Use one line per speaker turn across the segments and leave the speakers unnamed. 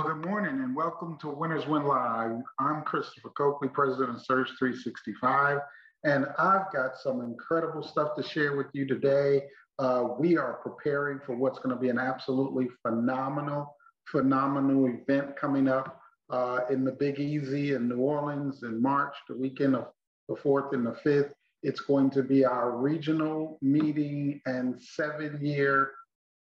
Well, good morning and welcome to Winners Win Live. I'm Christopher Coakley, president of Surge 365, and I've got some incredible stuff to share with you today. Uh, we are preparing for what's going to be an absolutely phenomenal, phenomenal event coming up uh, in the Big Easy in New Orleans in March, the weekend of the 4th and the 5th. It's going to be our regional meeting and seven year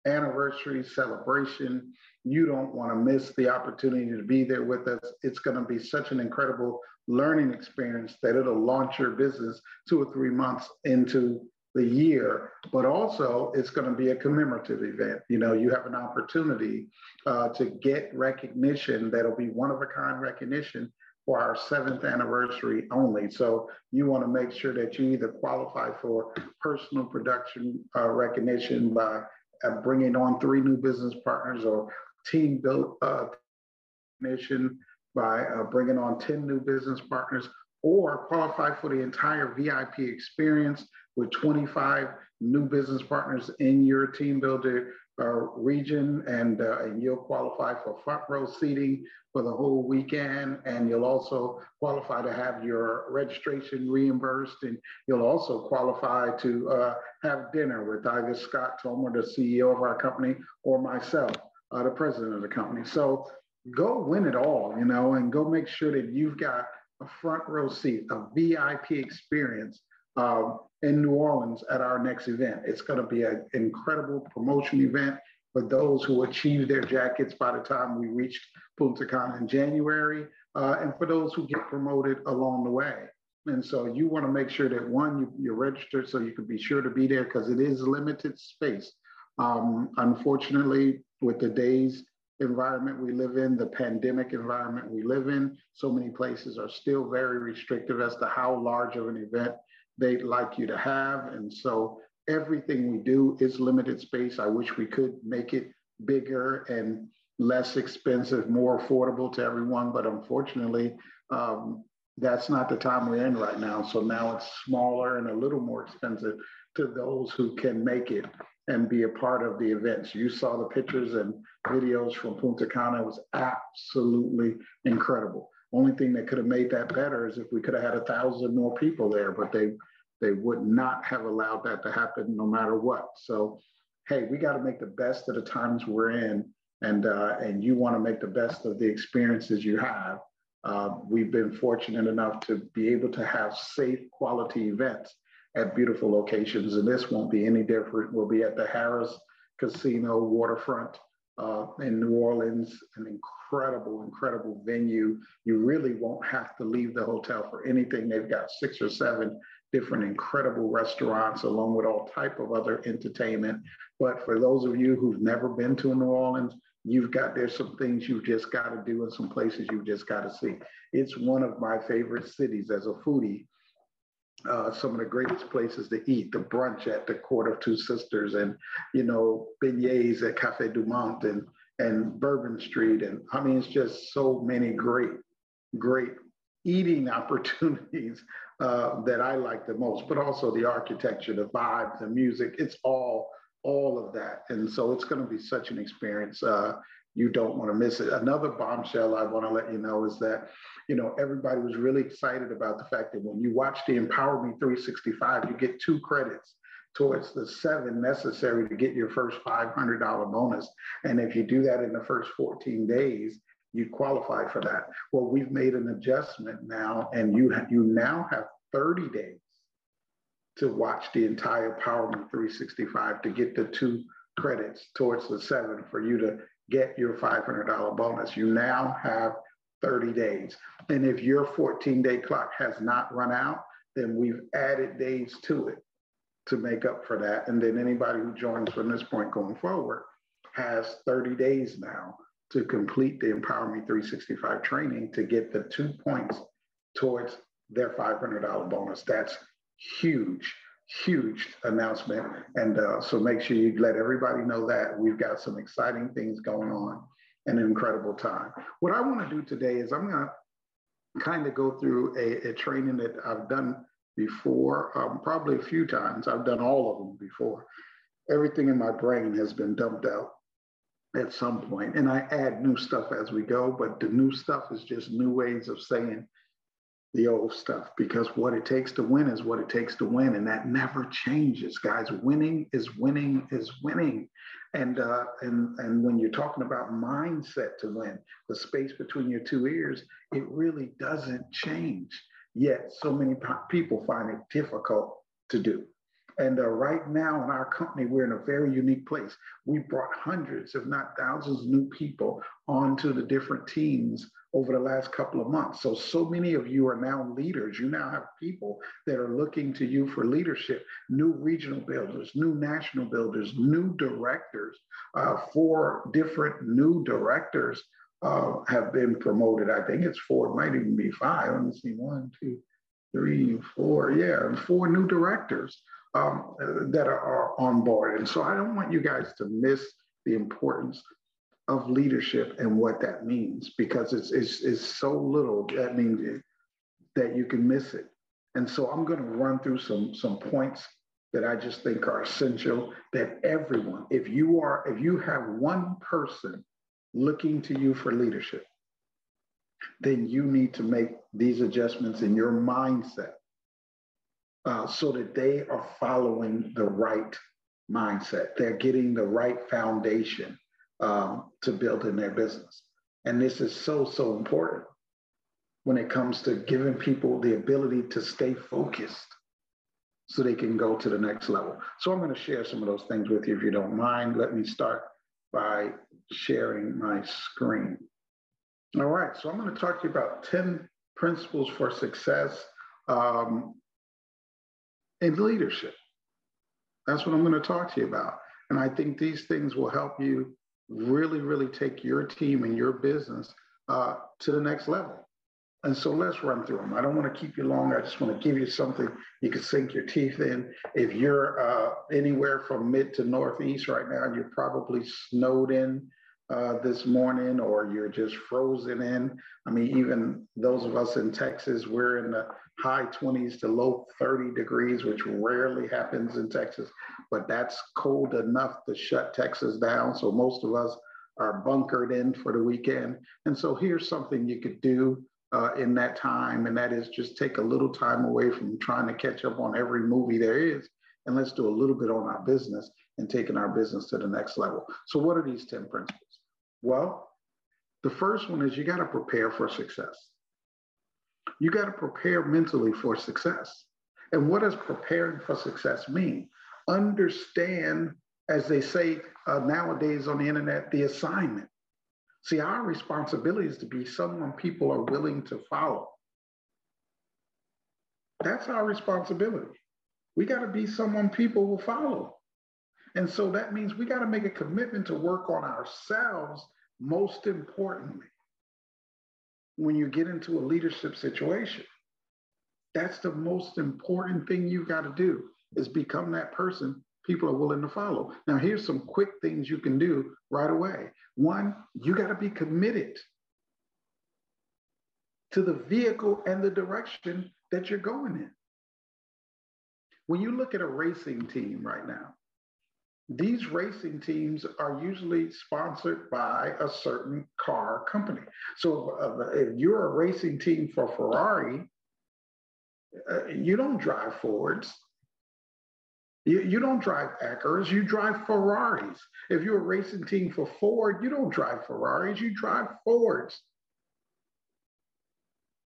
anniversary celebration. You don't want to miss the opportunity to be there with us. It's going to be such an incredible learning experience that it'll launch your business two or three months into the year, but also it's going to be a commemorative event. You know, you have an opportunity uh, to get recognition that'll be one of a kind recognition for our seventh anniversary only. So you want to make sure that you either qualify for personal production uh, recognition by uh, bringing on three new business partners or team built uh, recognition by uh, bringing on 10 new business partners or qualify for the entire VIP experience with 25 new business partners in your team builder uh, region, and, uh, and you'll qualify for front row seating for the whole weekend. And you'll also qualify to have your registration reimbursed, and you'll also qualify to uh, have dinner with either Scott Tomer, the CEO of our company, or myself, uh, the president of the company. So go win it all, you know, and go make sure that you've got a front row seat, a VIP experience uh, in New Orleans at our next event. It's going to be an incredible promotion event for those who achieve their jackets by the time we reach Punta Cana in January, uh, and for those who get promoted along the way. And so you want to make sure that one, you, you're registered so you can be sure to be there because it is limited space. Um, unfortunately, with the days environment we live in, the pandemic environment we live in, so many places are still very restrictive as to how large of an event they'd like you to have. And so everything we do is limited space. I wish we could make it bigger and less expensive, more affordable to everyone. But unfortunately, um, that's not the time we're in right now. So now it's smaller and a little more expensive to those who can make it and be a part of the events. You saw the pictures and videos from Punta Cana. It was absolutely incredible. Only thing that could have made that better is if we could have had a thousand more people there, but they they would not have allowed that to happen no matter what. So, hey, we got to make the best of the times we're in, and uh, and you want to make the best of the experiences you have. Uh, we've been fortunate enough to be able to have safe, quality events at beautiful locations, and this won't be any different. We'll be at the Harrah's Casino waterfront uh, in New Orleans, an incredible, incredible venue. You really won't have to leave the hotel for anything. They've got six or seven different incredible restaurants along with all type of other entertainment. But for those of you who've never been to New Orleans, you've got there's some things you've just got to do and some places you've just got to see. It's one of my favorite cities as a foodie. Uh, some of the greatest places to eat, the brunch at the Court of Two Sisters, and you know beignets at Cafe Du Monde and and Bourbon Street, and I mean it's just so many great, great eating opportunities uh, that I like the most, but also the architecture, the vibe, the music. It's all all of that, and so it's going to be such an experience. Uh, you don't want to miss it. Another bombshell I want to let you know is that, you know, everybody was really excited about the fact that when you watch the Empower Me 365, you get two credits towards the seven necessary to get your first $500 bonus. And if you do that in the first 14 days, you qualify for that. Well, we've made an adjustment now, and you, you now have 30 days to watch the entire Empowerment 365 to get the two credits towards the seven for you to get your $500 bonus. You now have 30 days. And if your 14 day clock has not run out, then we've added days to it to make up for that. And then anybody who joins from this point going forward has 30 days now to complete the Empower Me 365 training to get the two points towards their $500 bonus. That's huge, huge announcement. And uh, so make sure you let everybody know that we've got some exciting things going on and an incredible time. What I want to do today is I'm going to kind of go through a, a, training that I've done before, um, probably a few times. I've done all of them before. Everything in my brain has been dumped out at some. And I add new stuff as we go, but the new stuff is just new ways of saying the old stuff because what it takes to win is what it takes to win. And that never changes, guys. Winning is winning is winning. And, uh, and, and when you're talking about mindset to win, the space between your two ears, it really doesn't change. Yet so many people find it difficult to do. And uh, right now in our company, we're in a very unique place. We brought hundreds, if not thousands, of new people onto the different teams over the last couple of months. So, so many of you are now leaders. You now have people that are looking to you for leadership, new regional builders, new national builders, new directors. Uh, four different new directors uh, have been promoted. I think it's four, it might even be five. Let me see, one, two, three, four, yeah, four new directors um, that are, are on board. And so I don't want you guys to miss the importance of leadership and what that means because it's, it's, it's so little that means that you can miss it. And so I'm going to run through some, some points that I just think are essential that everyone, if you are, if you have one person looking to you for leadership, then you need to make these adjustments in your mindset uh, so that they are following the right mindset. They're getting the right foundation um, to build in their business. And this is so, so important when it comes to giving people the ability to stay focused so they can go to the next level. So I'm going to share some of those things with you if you don't mind. Let me start by sharing my screen. All right, so I'm going to talk to you about 10 principles for success. Um, in leadership. That's what I'm going to talk to you about. And I think these things will help you really, really take your team and your business uh, to the next level. And so let's run through them. I don't want to keep you long. I just want to give you something you can sink your teeth in. If you're uh, anywhere from mid to northeast right now, you're probably snowed in uh, this morning or you're just frozen in. I mean, even those of us in Texas, we're in the high 20s to low 30 degrees, which rarely happens in Texas, but that's cold enough to shut Texas down. So most of us are bunkered in for the weekend. And so here's something you could do uh, in that time, and that is just take a little time away from trying to catch up on every movie there is, and let's do a little bit on our business and taking our business to the next level. So, what are these 10 principles? Well, the first one is you got to prepare for success you got to prepare mentally for success. And what does preparing for success mean? Understand, as they say uh, nowadays on the internet, the assignment. See, our responsibility is to be someone people are willing to follow. That's our responsibility. We got to be someone people will follow. And so that means we got to make a commitment to work on ourselves, most importantly when you get into a leadership situation. That's the most important thing you've got to do is become that person people are willing to follow. Now, here's some quick things you can do right away. One, you got to be committed to the vehicle and the direction that you're going in. When you look at a racing team right now, these racing teams are usually sponsored by a certain car company. So uh, if you're a racing team for Ferrari, uh, you don't drive Fords. You, you don't drive Acuras, you drive Ferraris. If you're a racing team for Ford, you don't drive Ferraris, you drive Fords.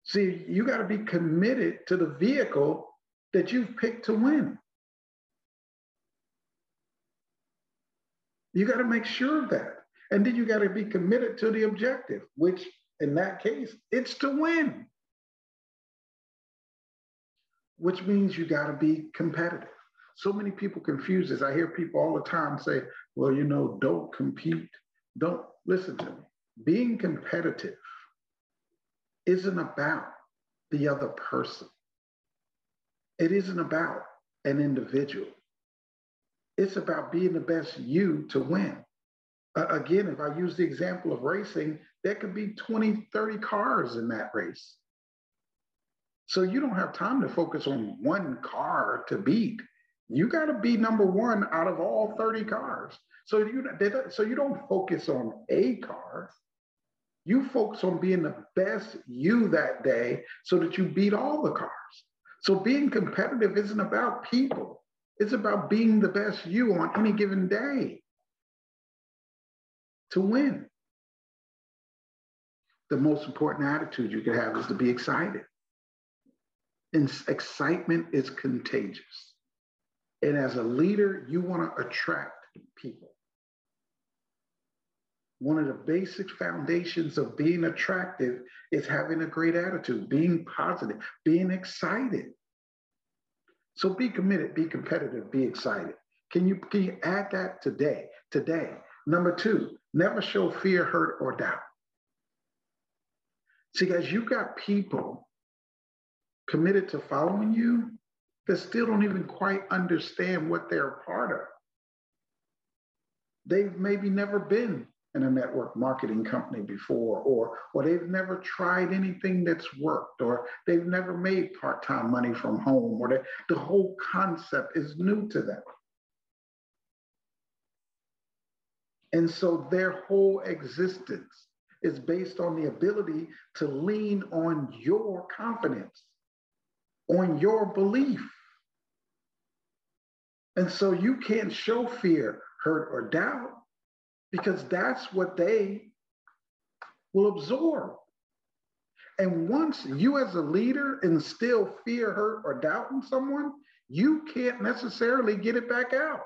See, you got to be committed to the vehicle that you've picked to win. You got to make sure of that. And then you got to be committed to the objective, which in that case, it's to win, which means you got to be competitive. So many people confuse this. I hear people all the time say, well, you know, don't compete. Don't listen to me. Being competitive isn't about the other person, it isn't about an individual. It's about being the best you to win. Uh, again, if I use the example of racing, there could be 20, 30 cars in that race. So you don't have time to focus on one car to beat. You got to be number one out of all 30 cars. So you, so you don't focus on a car. You focus on being the best you that day so that you beat all the cars. So being competitive isn't about people. It's about being the best you on any given day to win. The most important attitude you can have is to be excited. And excitement is contagious. And as a leader, you want to attract people. One of the basic foundations of being attractive is having a great attitude, being positive, being excited. So be committed, be competitive, be excited. Can you, can you add that today? Today. Number two, never show fear, hurt, or doubt. See, guys, you got people committed to following you that still don't even quite understand what they're a part of. They've maybe never been in a network marketing company before, or, or they've never tried anything that's worked, or they've never made part time money from home, or they, the whole concept is new to them. And so their whole existence is based on the ability to lean on your confidence, on your belief. And so you can't show fear, hurt, or doubt because that's what they will absorb. And once you, as a leader, instill fear, hurt, or doubt in someone, you can't necessarily get it back out.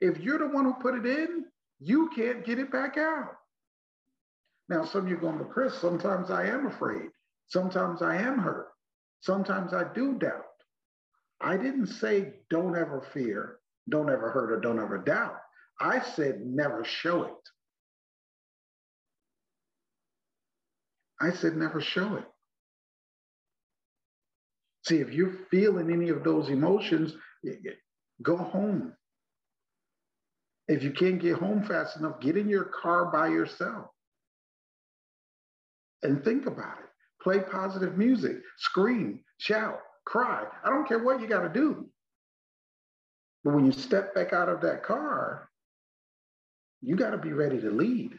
If you're the one who put it in, you can't get it back out. Now, some of you are going, but Chris, sometimes I am afraid. Sometimes I am hurt. Sometimes I do doubt. I didn't say don't ever fear, don't ever hurt, or don't ever doubt. I said never show it. I said never show it. See, if you're feeling any of those emotions, go home. If you can't get home fast enough, get in your car by yourself and think about it. Play positive music, scream, shout, cry. I don't care what you got to do. But when you step back out of that car, you got to be ready to lead.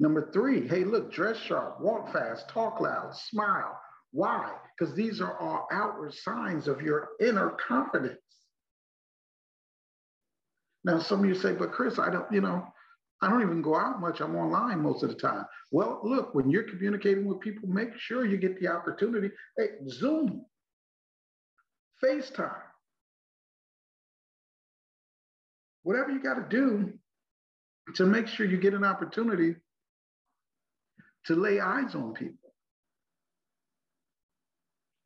Number three, hey, look, dress sharp, walk fast, talk loud, smile. Why? Because these are all outward signs of your inner confidence. Now, some of you say, but Chris, I don't, you know, I don't even go out much. I'm online most of the time. Well, look, when you're communicating with people, make sure you get the opportunity. Hey, Zoom, FaceTime, whatever you got to do to make sure you get an opportunity to lay eyes on people.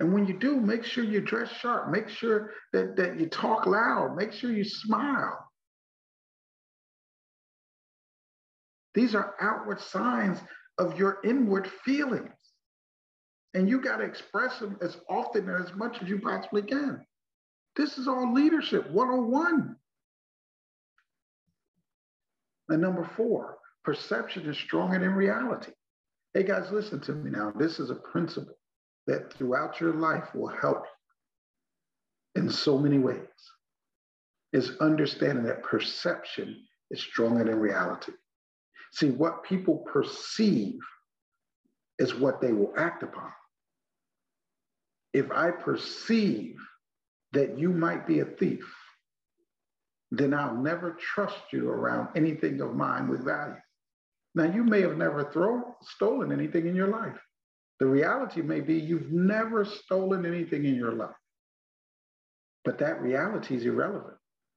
And when you do, make sure you dress sharp. Make sure that, that you talk loud. Make sure you smile. These are outward signs of your inward feelings. And you got to express them as often and as much as you possibly can. This is all leadership 101. And number four, perception is stronger than reality. Hey guys, listen to me now. This is a principle that throughout your life will help you in so many ways. Is understanding that perception is stronger than reality. See, what people perceive is what they will act upon. If I perceive that you might be a thief, then I'll never trust you around anything of mine with value. Now, you may have never thrown, stolen anything in your life. The reality may be you've never stolen anything in your life. But that reality is irrelevant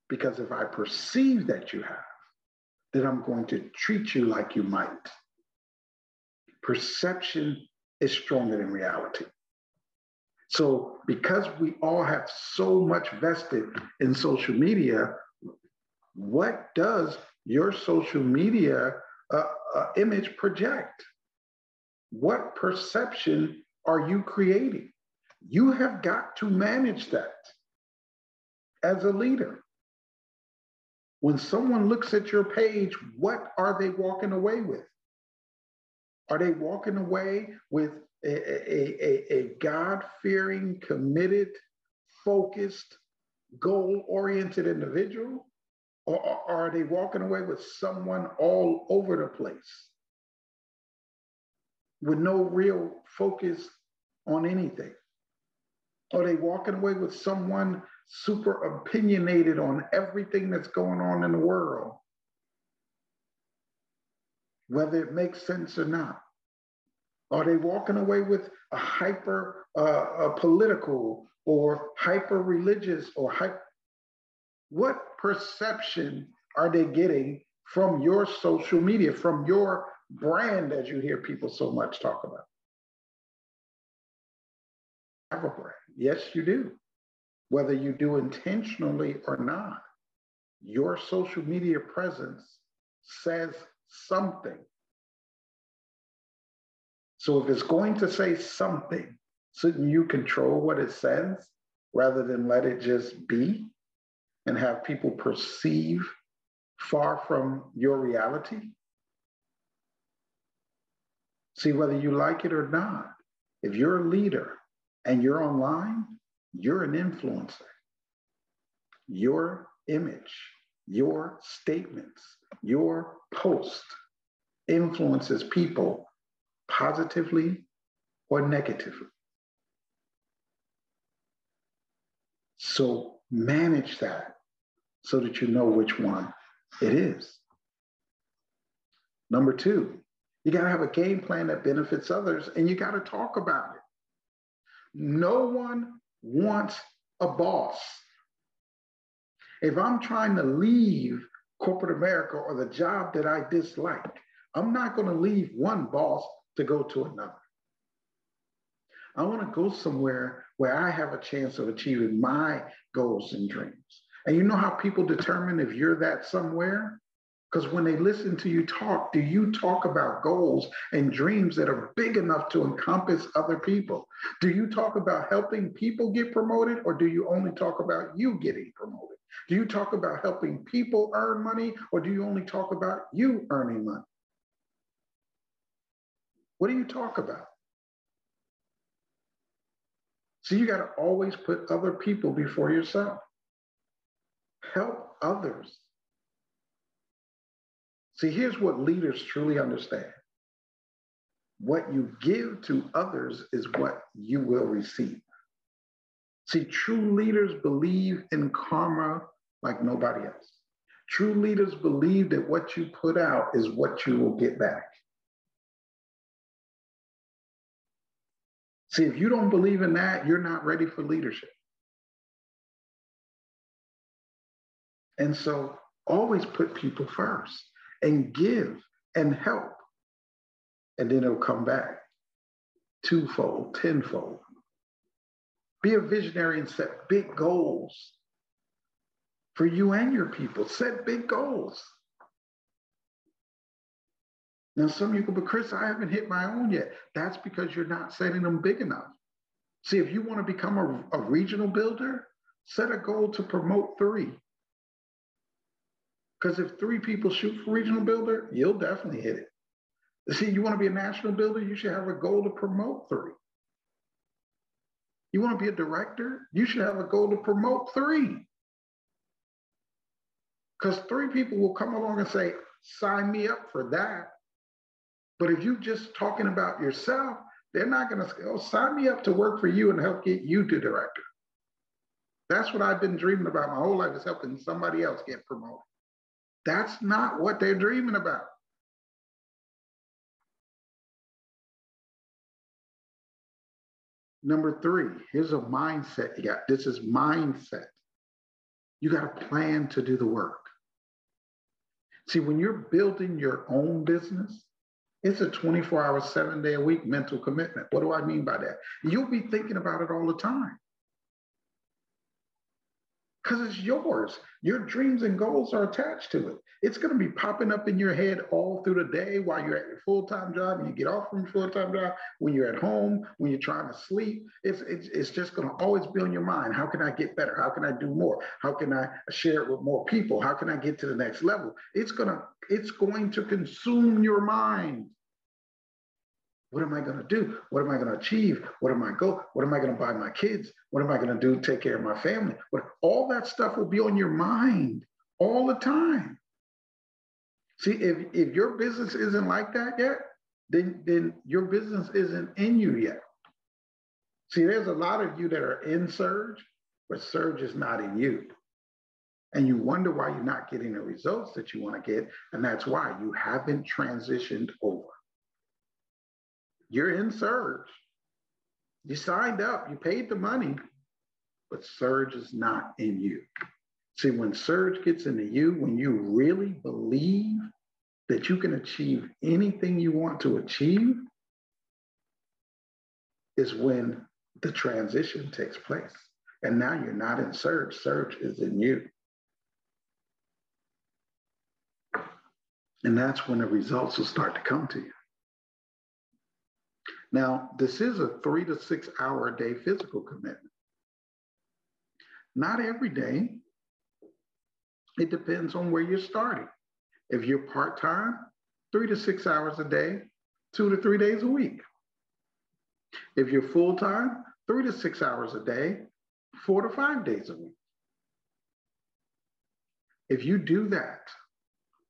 because if I perceive that you have, that I'm going to treat you like you might. Perception is stronger than reality. So, because we all have so much vested in social media, what does your social media uh, uh, image project? What perception are you creating? You have got to manage that as a leader. When someone looks at your page, what are they walking away with? Are they walking away with a, a, a, a God fearing, committed, focused, goal oriented individual? Or are they walking away with someone all over the place with no real focus on anything? Are they walking away with someone super opinionated on everything that's going on in the world, whether it makes sense or not? Are they walking away with a hyper uh, a political or hyper religious or hyper? What perception are they getting from your social media, from your brand, as you hear people so much talk about? Have a brand. Yes, you do. Whether you do intentionally or not, your social media presence says something. So if it's going to say something, shouldn't you control what it says rather than let it just be and have people perceive far from your reality? See, whether you like it or not, if you're a leader and you're online, you're an influencer. Your image, your statements, your post influences people positively or negatively. So manage that so that you know which one it is. Number two, you got to have a game plan that benefits others and you got to talk about it. No one wants a boss. If I'm trying to leave corporate America or the job that I dislike, I'm not going to leave one boss to go to another. I want to go somewhere where I have a chance of achieving my goals and dreams. And you know how people determine if you're that somewhere? Because when they listen to you talk, do you talk about goals and dreams that are big enough to encompass other people? Do you talk about helping people get promoted or do you only talk about you getting promoted? Do you talk about helping people earn money or do you only talk about you earning money? What do you talk about? So you got to always put other people before yourself. Help others. See, here's what leaders truly understand what you give to others is what you will receive. See, true leaders believe in karma like nobody else. True leaders believe that what you put out is what you will get back. See, if you don't believe in that, you're not ready for leadership. And so always put people first and give and help. And then it'll come back twofold, tenfold. Be a visionary and set big goals for you and your people. Set big goals. Now, some of you go, but Chris, I haven't hit my own yet. That's because you're not setting them big enough. See, if you want to become a, a regional builder, set a goal to promote three. Because if three people shoot for regional builder, you'll definitely hit it. See, you want to be a national builder, you should have a goal to promote three. You want to be a director, you should have a goal to promote three. Because three people will come along and say, sign me up for that. But if you're just talking about yourself, they're not going to oh, sign me up to work for you and help get you to director. That's what I've been dreaming about my whole life is helping somebody else get promoted. That's not what they're dreaming about. Number three, here's a mindset you got. This is mindset. You got a plan to do the work. See, when you're building your own business, it's a 24 hour, seven day a week mental commitment. What do I mean by that? You'll be thinking about it all the time because it's yours. Your dreams and goals are attached to it. It's going to be popping up in your head all through the day while you're at your full time job and you get off from your full time job, when you're at home, when you're trying to sleep. It's, it's, it's just going to always be on your mind. How can I get better? How can I do more? How can I share it with more people? How can I get to the next level? It's going to it's going to consume your mind. What am I going to do? What am I going to achieve? What am I go? What am I going to buy my kids? What am I going to do take care of my family? What all that stuff will be on your mind all the time. See, if, if your business isn't like that yet, then, then your business isn't in you yet. See, there's a lot of you that are in Surge, but Surge is not in you. And you wonder why you're not getting the results that you want to get. And that's why you haven't transitioned over. You're in Surge. You signed up, you paid the money, but Surge is not in you. See, when Surge gets into you, when you really believe that you can achieve anything you want to achieve, is when the transition takes place. And now you're not in Surge, Surge is in you. And that's when the results will start to come to you. Now, this is a three to six hour a day physical commitment. Not every day. It depends on where you're starting. If you're part time, three to six hours a day, two to three days a week. If you're full time, three to six hours a day, four to five days a week. If you do that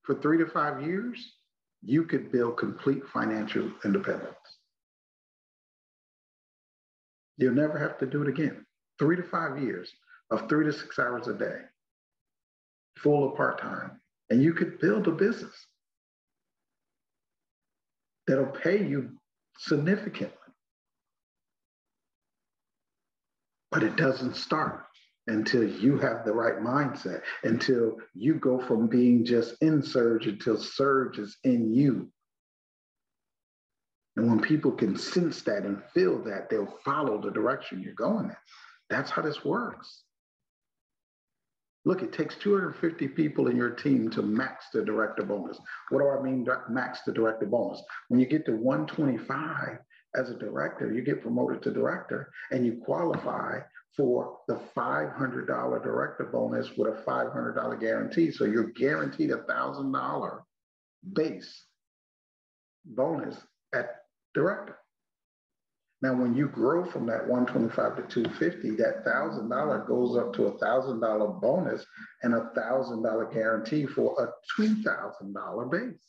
for three to five years, you could build complete financial independence. You'll never have to do it again. Three to five years of three to six hours a day, full or part time, and you could build a business that'll pay you significantly. But it doesn't start until you have the right mindset, until you go from being just in surge until surge is in you. And when people can sense that and feel that, they'll follow the direction you're going in. That's how this works. Look, it takes 250 people in your team to max the director bonus. What do I mean, max the director bonus? When you get to 125 as a director, you get promoted to director and you qualify for the $500 director bonus with a $500 guarantee. So you're guaranteed a $1,000 base bonus at director. Now, when you grow from that 125 to 250, that thousand dollar goes up to a thousand dollar bonus and a thousand dollar guarantee for a two thousand dollar base.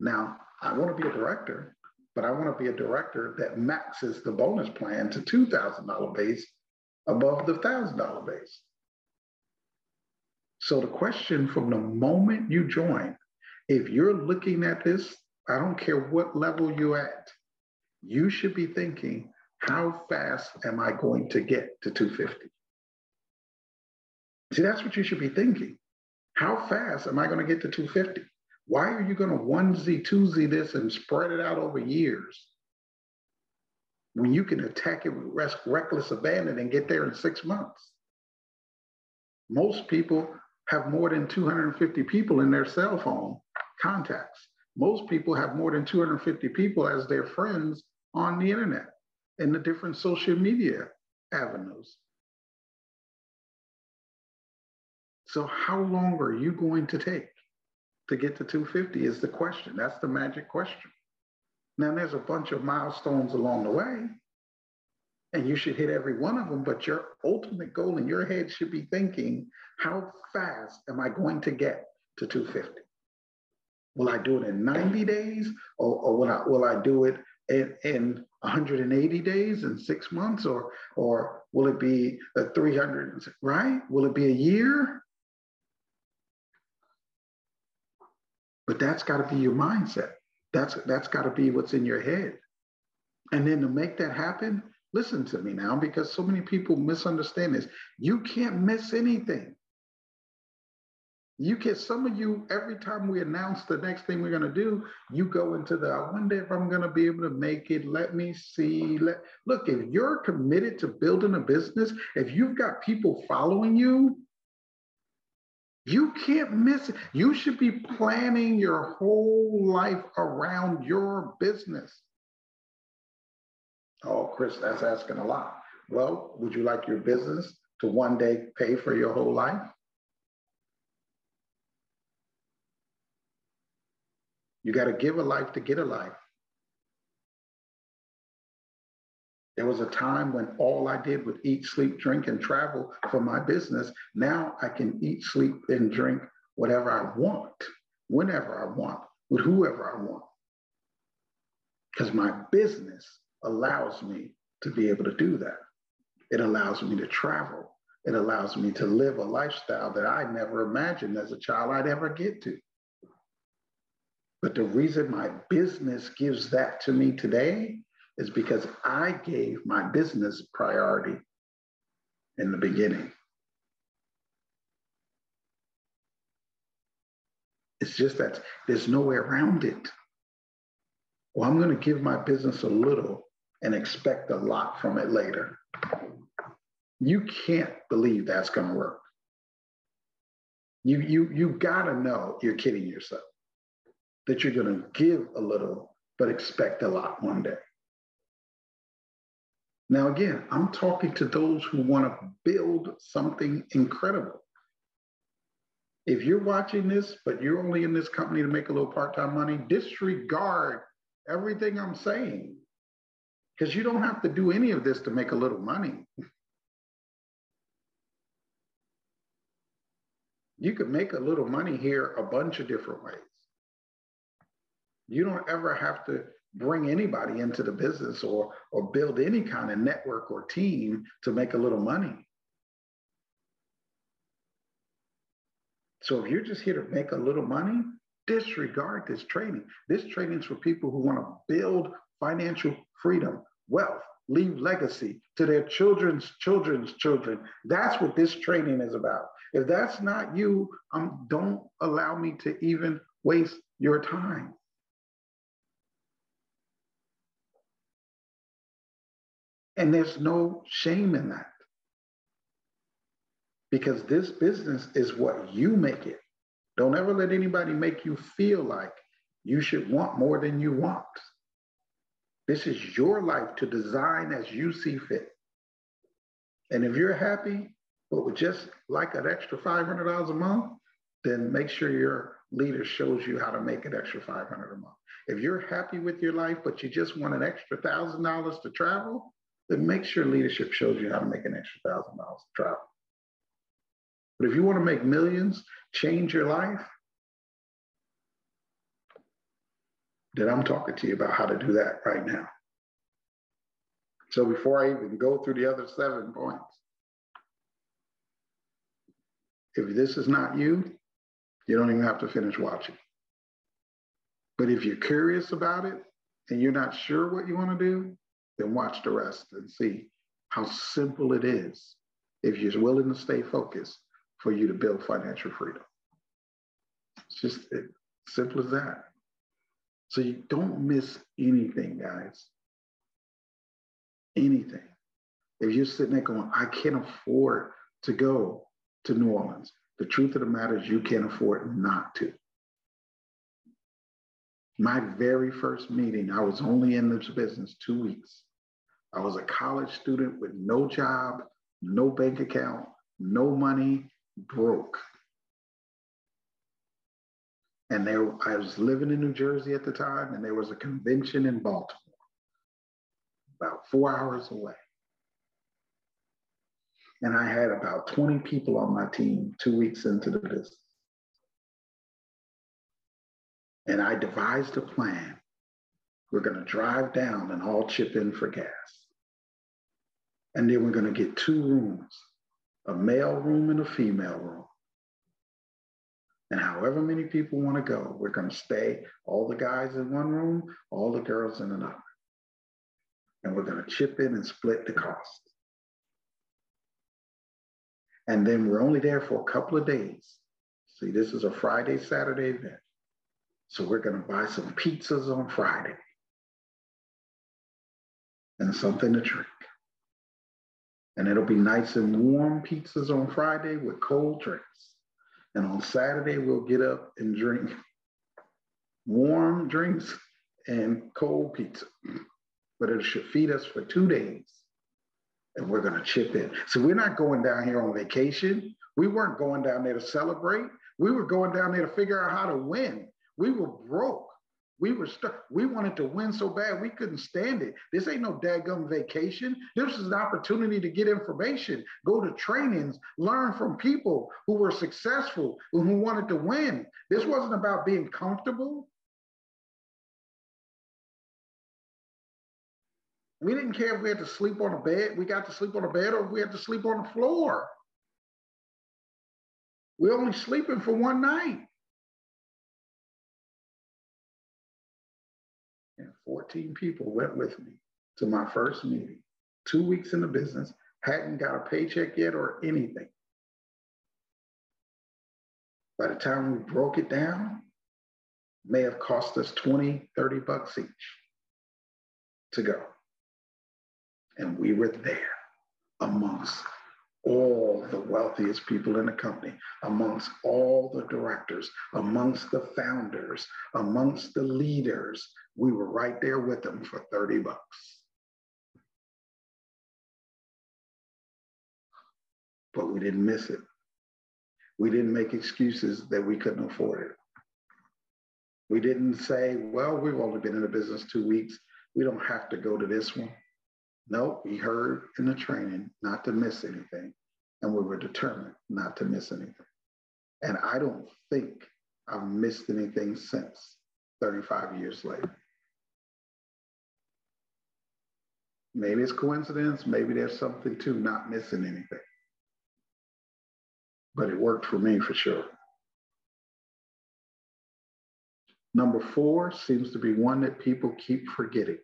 Now, I want to be a director, but I want to be a director that maxes the bonus plan to two thousand dollar base above the thousand dollar base. So the question from the moment you join, if you're looking at this I don't care what level you're at, you should be thinking, how fast am I going to get to 250? See, that's what you should be thinking. How fast am I going to get to 250? Why are you going to onesie, twosie this and spread it out over years when you can attack it with reckless abandon and get there in six months? Most people have more than 250 people in their cell phone contacts. Most people have more than 250 people as their friends on the internet and the different social media avenues. So, how long are you going to take to get to 250? Is the question. That's the magic question. Now, there's a bunch of milestones along the way, and you should hit every one of them, but your ultimate goal in your head should be thinking, how fast am I going to get to 250? Will I do it in 90 days or, or will, I, will I do it in, in 180 days in six months or, or will it be a 300, right? Will it be a year? But that's got to be your mindset. That's, that's got to be what's in your head. And then to make that happen, listen to me now, because so many people misunderstand this. You can't miss anything. You get some of you every time we announce the next thing we're going to do, you go into the I wonder if I'm going to be able to make it. Let me see. Let look, if you're committed to building a business, if you've got people following you, you can't miss it. You should be planning your whole life around your business. Oh, Chris, that's asking a lot. Well, would you like your business to one day pay for your whole life? You got to give a life to get a life. There was a time when all I did was eat, sleep, drink, and travel for my business. Now I can eat, sleep, and drink whatever I want, whenever I want, with whoever I want. Because my business allows me to be able to do that. It allows me to travel. It allows me to live a lifestyle that I never imagined as a child I'd ever get to. But the reason my business gives that to me today is because I gave my business priority in the beginning. It's just that there's no way around it. Well, I'm going to give my business a little and expect a lot from it later. You can't believe that's going to work. You, you, you got to know you're kidding yourself, that you're going to give a little, but expect a lot one day. Now, again, I'm talking to those who want to build something incredible. If you're watching this, but you're only in this company to make a little part time money, disregard everything I'm saying because you don't have to do any of this to make a little money. You could make a little money here a bunch of different ways. You don't ever have to bring anybody into the business or or build any kind of network or team to make a little money. So if you're just here to make a little money, disregard this training. This training is for people who want to build financial freedom, wealth, leave legacy to their children's children's children. That's what this training is about. If that's not you, um, don't allow me to even waste your time. And there's no shame in that. Because this business is what you make it. Don't ever let anybody make you feel like you should want more than you want. This is your life to design as you see fit. And if you're happy, but would just like an extra $500 a month, then make sure your leader shows you how to make an extra $500 a month. If you're happy with your life, but you just want an extra thousand dollars to travel, then make sure leadership shows you how to make an extra thousand dollars to travel. But if you want to make millions, change your life, then I'm talking to you about how to do that right now. So before I even go through the other seven points, if this is not you, you don't even have to finish watching. But if you're curious about it and you're not sure what you want to do, then watch the rest and see how simple it is if you're willing to stay focused for you to build financial freedom. It's just it, simple as that. So you don't miss anything, guys. Anything. If you're sitting there going, I can't afford to go to New Orleans, the truth of the matter is you can't afford not to. My very first meeting, I was only in this business two weeks. I was a college student with no job, no bank account, no money, broke. And there, I was living in New Jersey at the time, and there was a convention in Baltimore, about four hours away. And I had about 20 people on my team two weeks into the business. And I devised a plan. We're going to drive down and all chip in for gas. And then we're going to get two rooms a male room and a female room. And however many people want to go, we're going to stay all the guys in one room, all the girls in another. And we're going to chip in and split the cost. And then we're only there for a couple of days. See, this is a Friday, Saturday event. So we're going to buy some pizzas on Friday and something to drink. And it'll be nice and warm pizzas on Friday with cold drinks. And on Saturday, we'll get up and drink warm drinks and cold pizza. But it should feed us for two days. And we're going to chip in. So we're not going down here on vacation. We weren't going down there to celebrate. We were going down there to figure out how to win. We were broke. We were stuck. We wanted to win so bad we couldn't stand it. This ain't no daggum vacation. This is an opportunity to get information, go to trainings, learn from people who were successful and who wanted to win. This wasn't about being comfortable. We didn't care if we had to sleep on a bed. We got to sleep on a bed or if we had to sleep on the floor. We're only sleeping for one night. 14 people went with me to my first meeting. Two weeks in the business, hadn't got a paycheck yet or anything. By the time we broke it down, may have cost us 20, 30 bucks each to go. And we were there amongst all the wealthiest people in the company, amongst all the directors, amongst the founders, amongst the leaders. We were right there with them for 30 bucks. But we didn't miss it. We didn't make excuses that we couldn't afford it. We didn't say, well, we've only been in the business two weeks. We don't have to go to this one. No, we heard in the training not to miss anything, and we were determined not to miss anything. And I don't think I've missed anything since 35 years later. Maybe it's coincidence, maybe there's something to not missing anything. But it worked for me for sure. Number four seems to be one that people keep forgetting.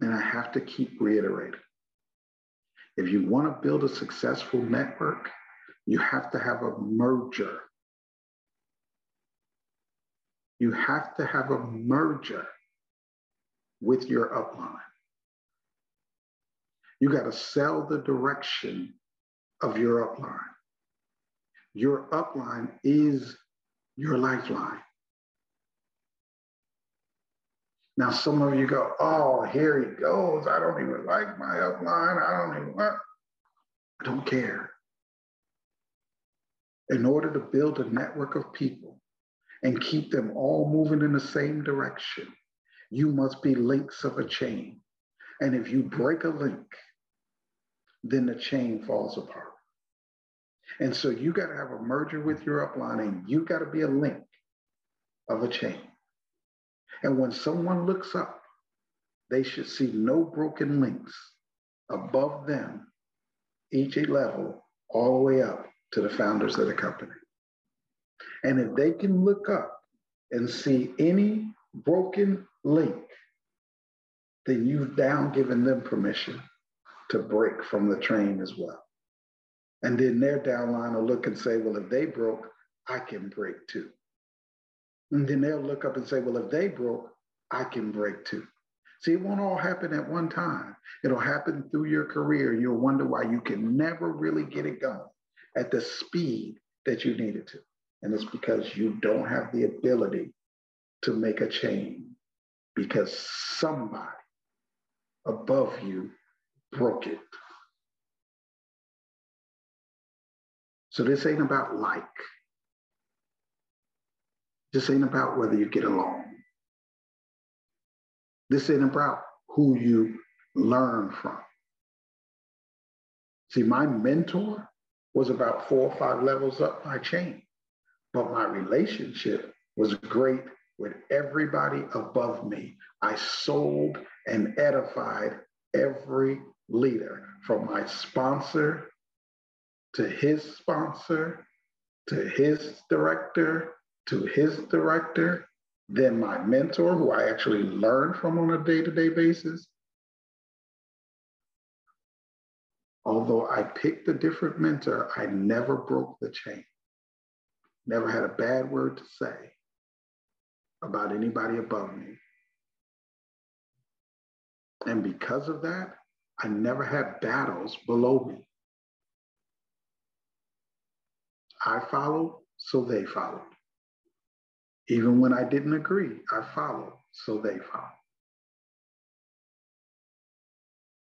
And I have to keep reiterating. If you want to build a successful network, you have to have a merger. You have to have a merger with your upline. You got to sell the direction of your upline. Your upline is your lifeline. Now, some of you go, oh, here he goes. I don't even like my upline. I don't even want. I don't care. In order to build a network of people and keep them all moving in the same direction, you must be links of a chain. And if you break a link, then the chain falls apart. And so you got to have a merger with your upline and you got to be a link of a chain. And when someone looks up, they should see no broken links above them, each level, all the way up to the founders of the company. And if they can look up and see any broken link, then you've down given them permission to break from the train as well. And then their downline will look and say, well, if they broke, I can break too. And then they'll look up and say, well, if they broke, I can break too. See, it won't all happen at one time. It'll happen through your career. You'll wonder why you can never really get it going at the speed that you need it to. And it's because you don't have the ability to make a change because somebody above you broke it. So this ain't about like. This ain't about whether you get along. This ain't about who you learn from. See, my mentor was about four or five levels up my chain, but my relationship was great with everybody above me. I sold and edified every leader from my sponsor to his sponsor to his director to his director, then my mentor, who I actually learned from on a day to day basis. Although I picked a different mentor, I never broke the chain, never had a bad word to say about anybody above me. And because of that, I never had battles below me. I followed, so they followed. Even when I didn't agree, I followed, so they followed.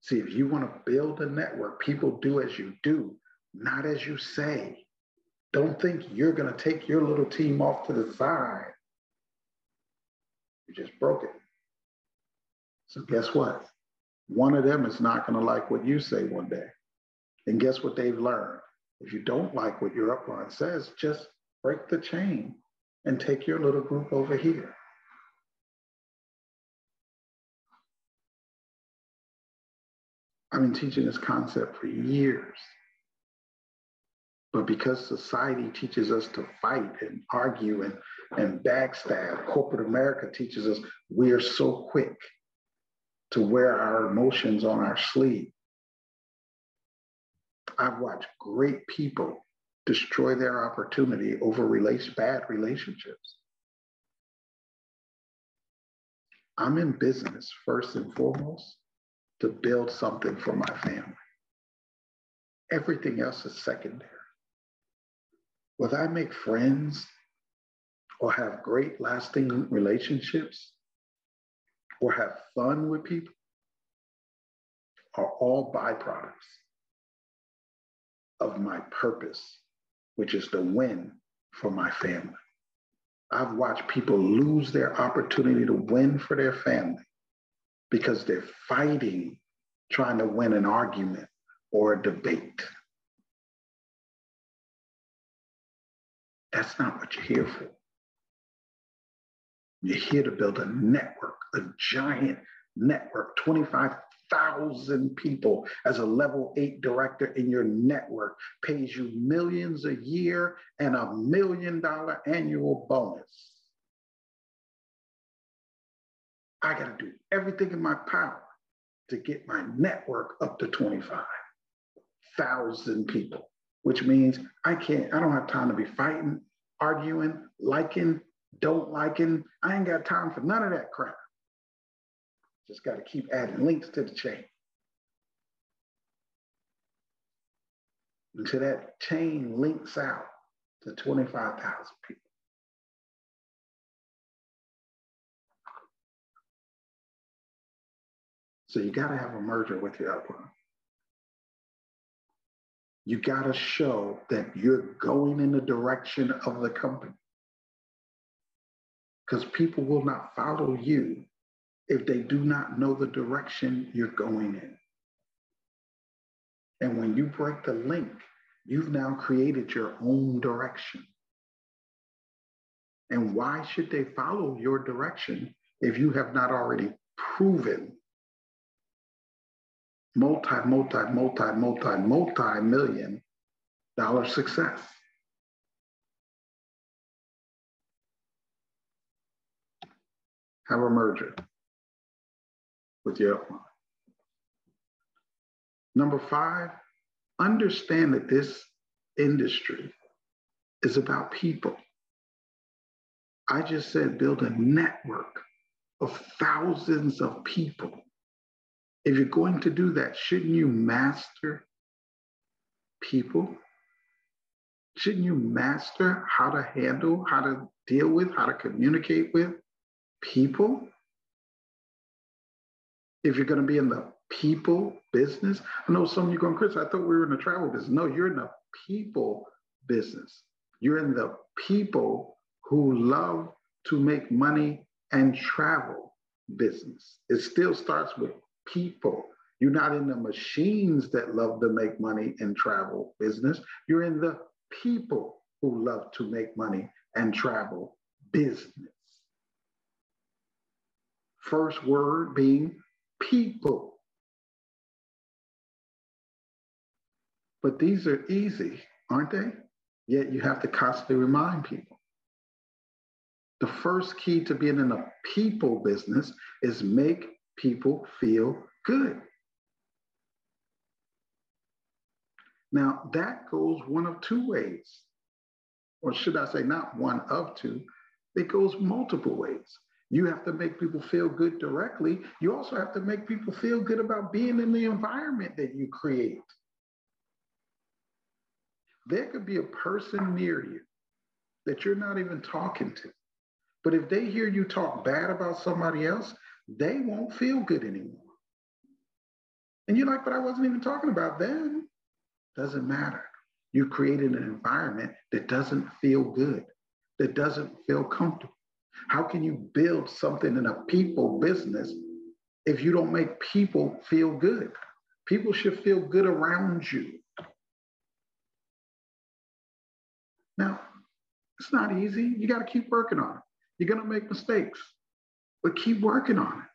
See, if you want to build a network, people do as you do, not as you say. Don't think you're going to take your little team off to the side You just broke it. So guess what? One of them is not going to like what you say one day. And guess what they've learned? If you don't like what your upline says, just break the chain and take your little group over here. I've been teaching this concept for years. But because society teaches us to fight and argue and, and backstab, corporate America teaches us we are so quick to wear our emotions on our sleeve. I've watched great people destroy their opportunity over relation, bad relationships. I'm in business first and foremost to build something for my family. Everything else is secondary. Whether I make friends or have great lasting relationships or have fun with people are all byproducts of my purpose, which is to win for my family. I've watched people lose their opportunity to win for their family because they're fighting, trying to win an argument or a debate. That's not what you're here for. You're here to build a network, a giant network, 25,000 people as a level eight director in your network, pays you millions a year and a million dollar annual bonus. I got to do everything in my power to get my network up to 25,000 people which means I can't, I don't have time to be fighting, arguing, liking, don't liking. I ain't got time for none of that crap. Just got to keep adding links to the chain. Until that chain links out to 25,000 people. So you got to have a merger with your upline you got to show that you're going in the direction of the company. Because people will not follow you if they do not know the direction you're going in. And when you break the link, you've now created your own direction. And why should they follow your direction if you have not already proven multi, multi, multi, multi, multi million dollar success. Have a merger with your upline. Number five, understand that this industry is about people. I just said build a network of thousands of people if you're going to do that, shouldn't you master people? Shouldn't you master how to handle, how to deal with, how to communicate with people? If you're going to be in the people business, I know some of you going, Chris, I thought we were in the travel business. No, you're in the people business. You're in the people who love to make money and travel business. It still starts with people. You're not in the machines that love to make money and travel business. You're in the people who love to make money and travel business. First word being people. But these are easy, aren't they? Yet you have to constantly remind people. The first key to being in a people business is make people feel good. Now, that goes one of two ways, or should I say, not one of two, it goes multiple ways. You have to make people feel good directly. You also have to make people feel good about being in the environment that you create. There could be a person near you that you're not even talking to. But if they hear you talk bad about somebody else, they won't feel good anymore. And you're like, but I wasn't even talking about them. Doesn't matter. You created an environment that doesn't feel good, that doesn't feel comfortable. How can you build something in a people business if you don't make people feel good? People should feel good around you. Now, it's not easy. You got to keep working on it. You're going to make mistakes, but keep working on it.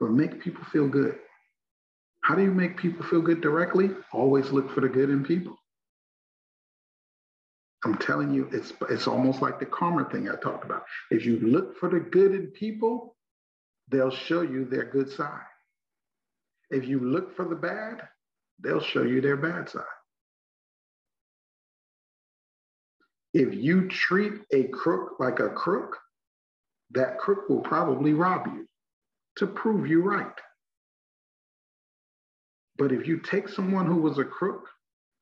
But make people feel good. How do you make people feel good directly? Always look for the good in people. I'm telling you, it's it's almost like the karma thing I talked about. If you look for the good in people, they'll show you their good side. If you look for the bad, they'll show you their bad side. If you treat a crook like a crook, that crook will probably rob you to prove you right. But if you take someone who was a crook,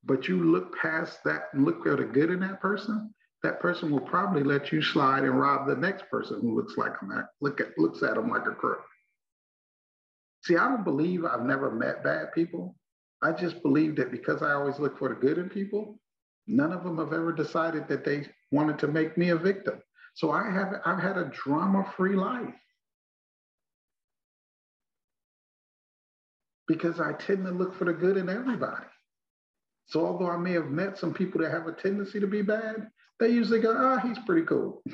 but you look past that and look at the good in that person, that person will probably let you slide and rob the next person who looks like him, look at, looks at him like a crook. See, I don't believe I've never met bad people. I just believe that because I always look for the good in people, none of them have ever decided that they wanted to make me a victim. So I have I've had a drama-free life. Because I tend to look for the good in everybody. So although I may have met some people that have a tendency to be bad, they usually go, ah, oh, he's pretty cool.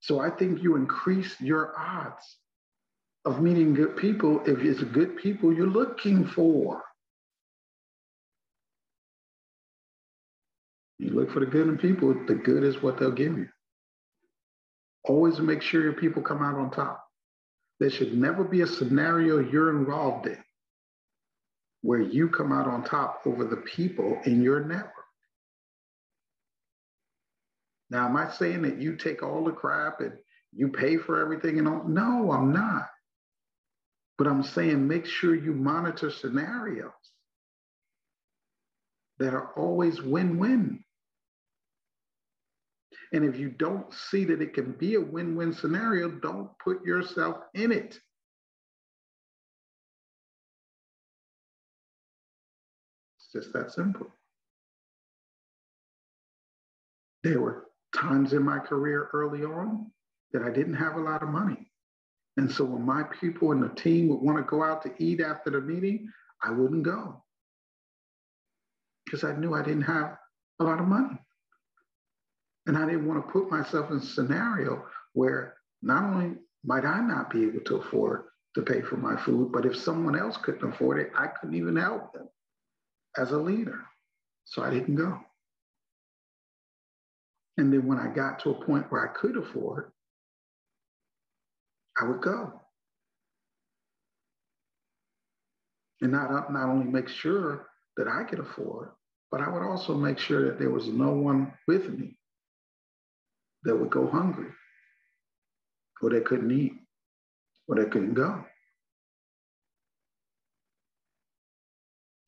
so I think you increase your odds of meeting good people if it's good people you're looking for. You look for the good in people, the good is what they'll give you. Always make sure your people come out on top. There should never be a scenario you're involved in where you come out on top over the people in your network. Now, am I saying that you take all the crap and you pay for everything and all? No, I'm not. But I'm saying make sure you monitor scenarios that are always win win. And if you don't see that it can be a win win scenario, don't put yourself in it. It's just that simple. There were times in my career early on that I didn't have a lot of money. And so when my people and the team would want to go out to eat after the meeting, I wouldn't go because I knew I didn't have a lot of money. And I didn't want to put myself in a scenario where not only might I not be able to afford to pay for my food, but if someone else couldn't afford it, I couldn't even help them as a leader. So I didn't go. And then when I got to a point where I could afford, I would go. And not, not only make sure that I could afford, but I would also make sure that there was no one with me that would go hungry or they couldn't eat or they couldn't go.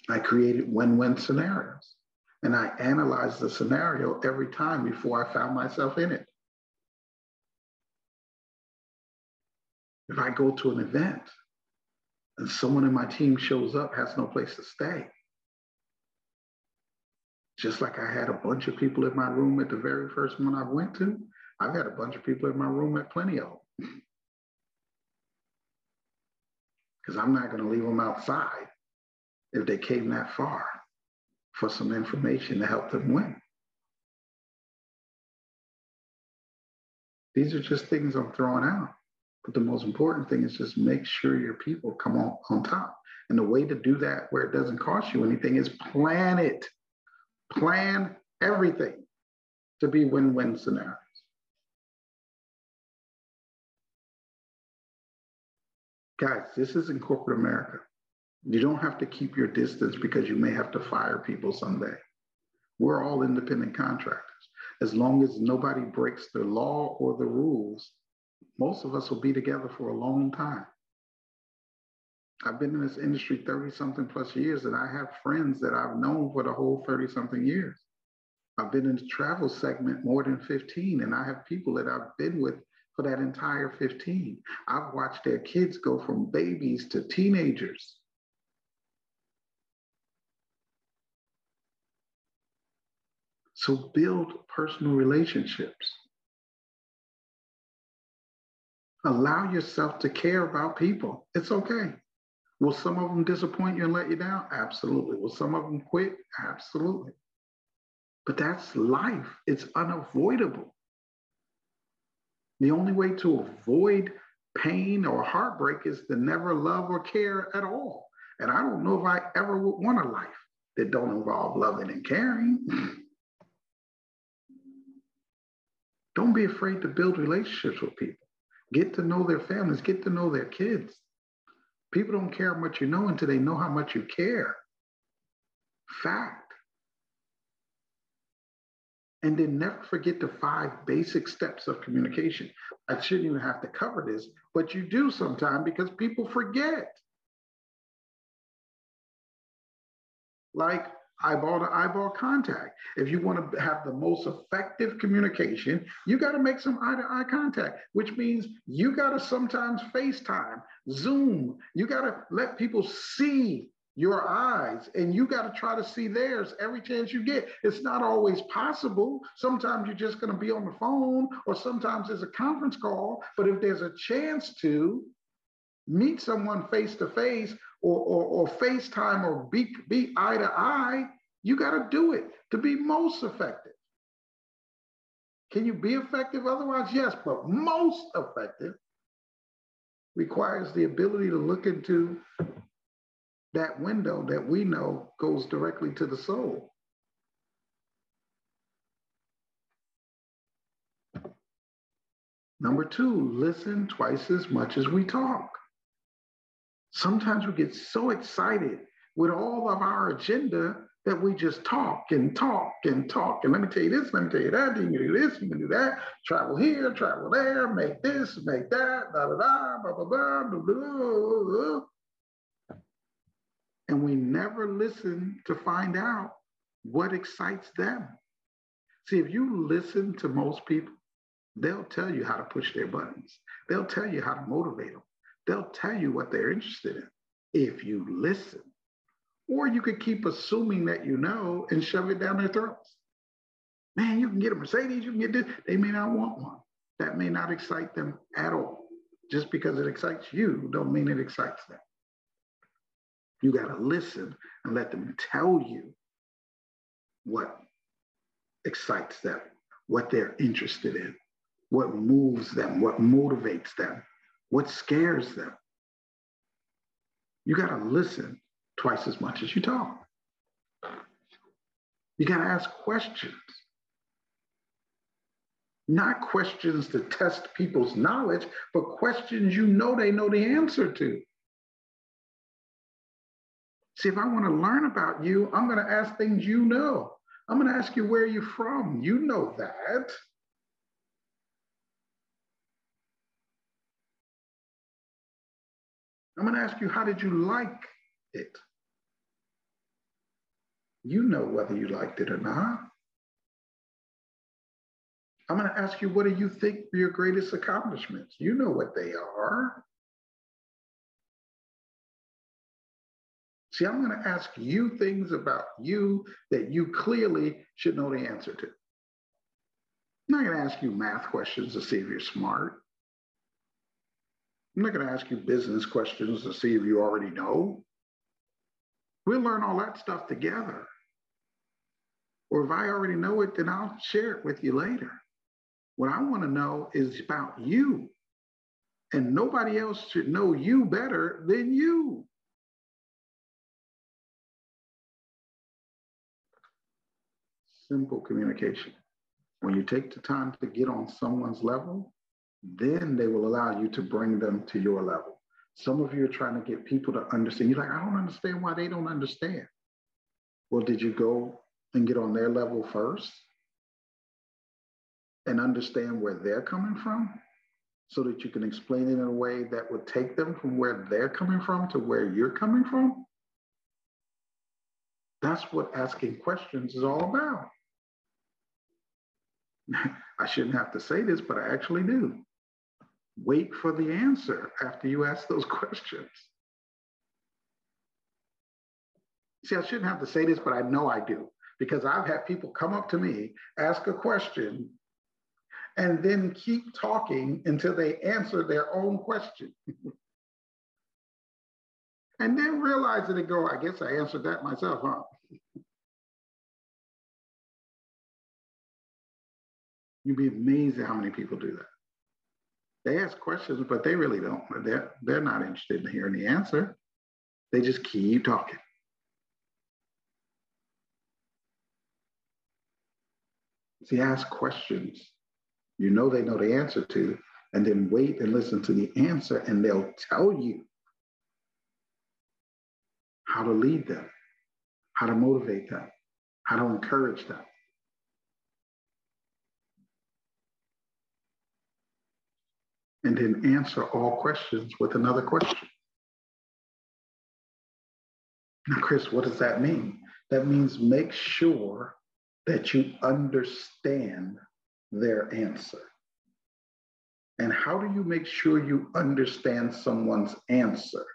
I created win-win scenarios and I analyzed the scenario every time before I found myself in it. If I go to an event and someone in my team shows up, has no place to stay, just like I had a bunch of people in my room at the very first one I went to, I've had a bunch of people in my room at plenty of them. Because I'm not going to leave them outside if they came that far for some information to help them win. These are just things I'm throwing out. But the most important thing is just make sure your people come on, on top. And the way to do that where it doesn't cost you anything is plan it. Plan everything to be win-win scenarios. Guys, this is in corporate America. You don't have to keep your distance because you may have to fire people someday. We're all independent contractors. As long as nobody breaks the law or the rules, most of us will be together for a long time. I've been in this industry 30 something plus years, and I have friends that I've known for the whole 30 something years. I've been in the travel segment more than 15, and I have people that I've been with for that entire 15. I've watched their kids go from babies to teenagers. So build personal relationships. Allow yourself to care about people. It's okay. Will some of them disappoint you and let you down? Absolutely. Will some of them quit? Absolutely. But that's life, it's unavoidable. The only way to avoid pain or heartbreak is to never love or care at all. And I don't know if I ever would want a life that don't involve loving and caring. don't be afraid to build relationships with people. Get to know their families, get to know their kids. People don't care how much you know until they know how much you care. Fact. And then never forget the five basic steps of communication. I shouldn't even have to cover this, but you do sometimes because people forget. Like eyeball to eyeball contact. If you want to have the most effective communication, you got to make some eye to eye contact, which means you got to sometimes FaceTime, Zoom. You got to let people see your eyes and you got to try to see theirs every chance you get. It's not always possible. Sometimes you're just going to be on the phone or sometimes there's a conference call. But if there's a chance to meet someone face to face or, or, or FaceTime or be, be eye to eye, you got to do it to be most effective. Can you be effective otherwise? Yes, but most effective requires the ability to look into that window that we know goes directly to the soul. Number two, listen twice as much as we talk. Sometimes we get so excited with all of our agenda that we just talk and talk and talk. And let me tell you this, let me tell you that, you can do this, you can do that, travel here, travel there, make this, make that, da da da, blah, blah, blah, blah, blah, and we never listen to find out what excites them. See, if you listen to most people, they'll tell you how to push their buttons. They'll tell you how to motivate them. They'll tell you what they're interested in if you listen. Or you could keep assuming that you know and shove it down their throats. Man, you can get a Mercedes, you can get this. They may not want one. That may not excite them at all. Just because it excites you, don't mean it excites them. You got to listen and let them tell you what excites them, what they're interested in, what moves them, what motivates them, what scares them. You got to listen twice as much as you talk. You got to ask questions. Not questions to test people's knowledge, but questions you know they know the answer to. See, if I want to learn about you, I'm going to ask things you know. I'm going to ask you where you're from. You know that. I'm going to ask you, how did you like it? You know whether you liked it or not. I'm going to ask you, what do you think your greatest accomplishments? You know what they are. See, I'm going to ask you things about you that you clearly should know the answer to. I'm not going to ask you math questions to see if you're smart. I'm not going to ask you business questions to see if you already know. We'll learn all that stuff together. Or if I already know it, then I'll share it with you later. What I want to know is about you. And nobody else should know you better than you. simple communication. When you take the time to get on someone's level, then they will allow you to bring them to your level. Some of you are trying to get people to understand. You're like, I don't understand why they don't understand. Well, did you go and get on their level first and understand where they're coming from so that you can explain it in a way that would take them from where they're coming from to where you're coming from? That's what asking questions is all about. I shouldn't have to say this, but I actually do. Wait for the answer after you ask those questions. See, I shouldn't have to say this, but I know I do. because I've had people come up to me, ask a question, and then keep talking until they answer their own question. and then realize it and go, I guess I answered that myself, huh? You'd be amazed at how many people do that. They ask questions, but they really don't. They're, they're not interested in hearing the answer. They just keep talking. See, ask questions you know they know the answer to, and then wait and listen to the answer, and they'll tell you how to lead them, how to motivate them, how to encourage them. And then answer all questions with another question. Now, Chris, what does that mean? That means make sure that you understand their answer. And how do you make sure you understand someone's answer?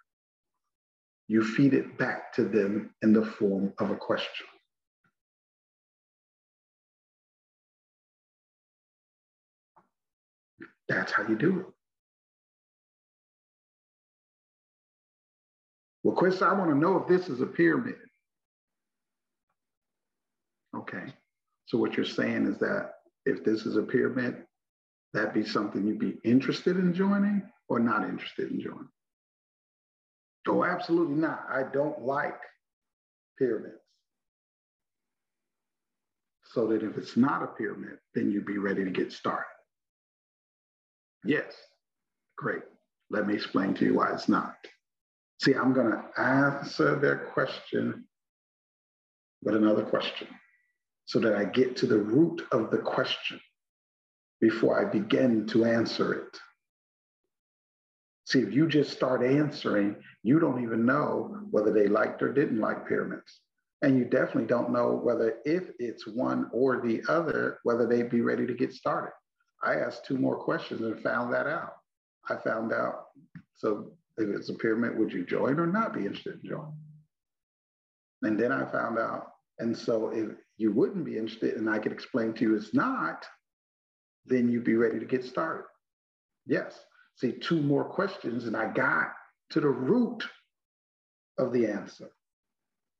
You feed it back to them in the form of a question. That's how you do it. Well, Chris, I want to know if this is a pyramid. Okay. So what you're saying is that if this is a pyramid, that'd be something you'd be interested in joining or not interested in joining? Oh, absolutely not. I don't like pyramids. So that if it's not a pyramid, then you'd be ready to get started. Yes, great. Let me explain to you why it's not. See, I'm going to answer their question with another question so that I get to the root of the question before I begin to answer it. See, if you just start answering, you don't even know whether they liked or didn't like pyramids. And you definitely don't know whether, if it's one or the other, whether they'd be ready to get started. I asked two more questions and found that out. I found out, so if it's a pyramid, would you join or not be interested in joining? And then I found out, and so if you wouldn't be interested and I could explain to you it's not, then you'd be ready to get started. Yes. See, two more questions, and I got to the root of the answer.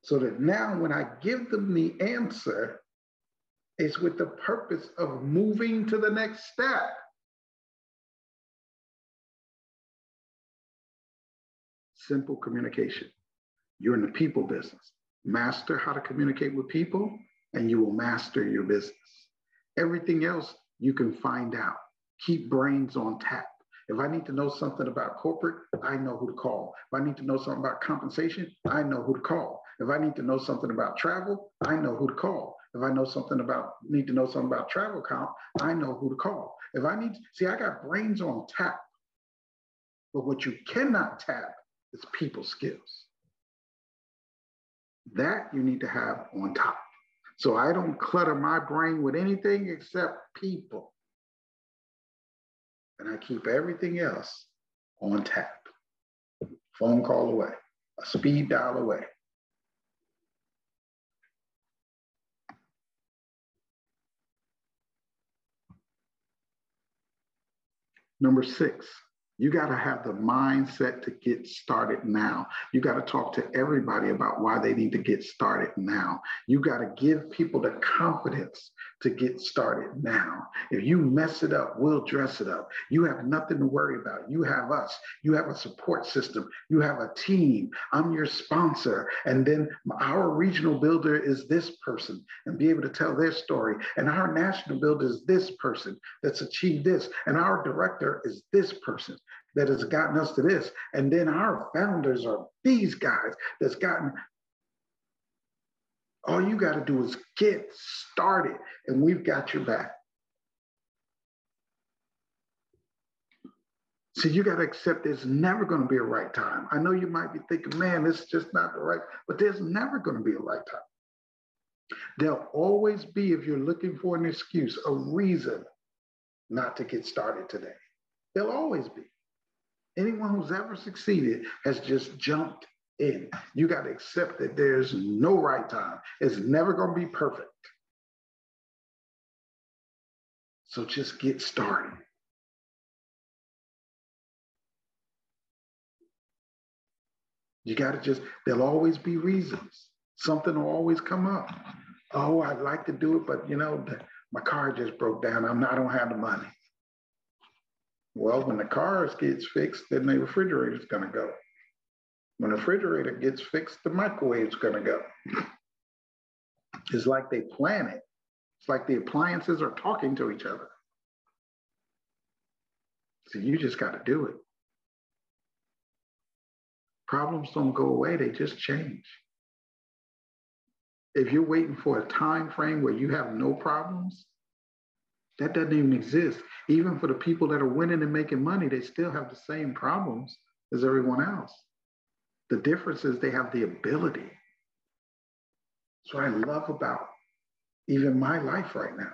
So that now when I give them the answer, it's with the purpose of moving to the next step. Simple communication. You're in the people business. Master how to communicate with people, and you will master your business. Everything else you can find out. Keep brains on tap. If I need to know something about corporate, I know who to call. If I need to know something about compensation, I know who to call. If I need to know something about travel, I know who to call. If I know something about need to know something about travel count, I know who to call. If I need see, I got brains on tap. But what you cannot tap is people skills. That you need to have on top. So I don't clutter my brain with anything except people. And I keep everything else on tap. Phone call away, a speed dial away. Number six, you got to have the mindset to get started now. You got to talk to everybody about why they need to get started now. You got to give people the confidence to get started now. If you mess it up, we'll dress it up. You have nothing to worry about. You have us. You have a support system. You have a team. I'm your sponsor. And then our regional builder is this person and be able to tell their story. And our national builder is this person that's achieved this. And our director is this person that has gotten us to this. And then our founders are these guys that's gotten. All you got to do is get started, and we've got your back. So you got to accept there's never going to be a right time. I know you might be thinking, man, this is just not the right, but there's never going to be a right time. There'll always be, if you're looking for an excuse, a reason not to get started today. There'll always be. Anyone who's ever succeeded has just jumped in. You got to accept that there's no right time. It's never going to be perfect. So just get started. You got to just, there'll always be reasons. Something will always come up. Oh, I'd like to do it, but you know, my car just broke down. I'm not, I don't have the money. Well, when the car gets fixed, then the refrigerator's to go. When the refrigerator gets fixed, the microwave's to go. It's like they plan it. It's like the appliances are talking to each other. So you just got to do it. Problems don't go away, they just change. If you're waiting for a time frame where you have no problems, that doesn't even exist. Even for the people that are winning and making money, they still have the same problems as everyone else. The difference is they have the ability. That's what I love about even my life right now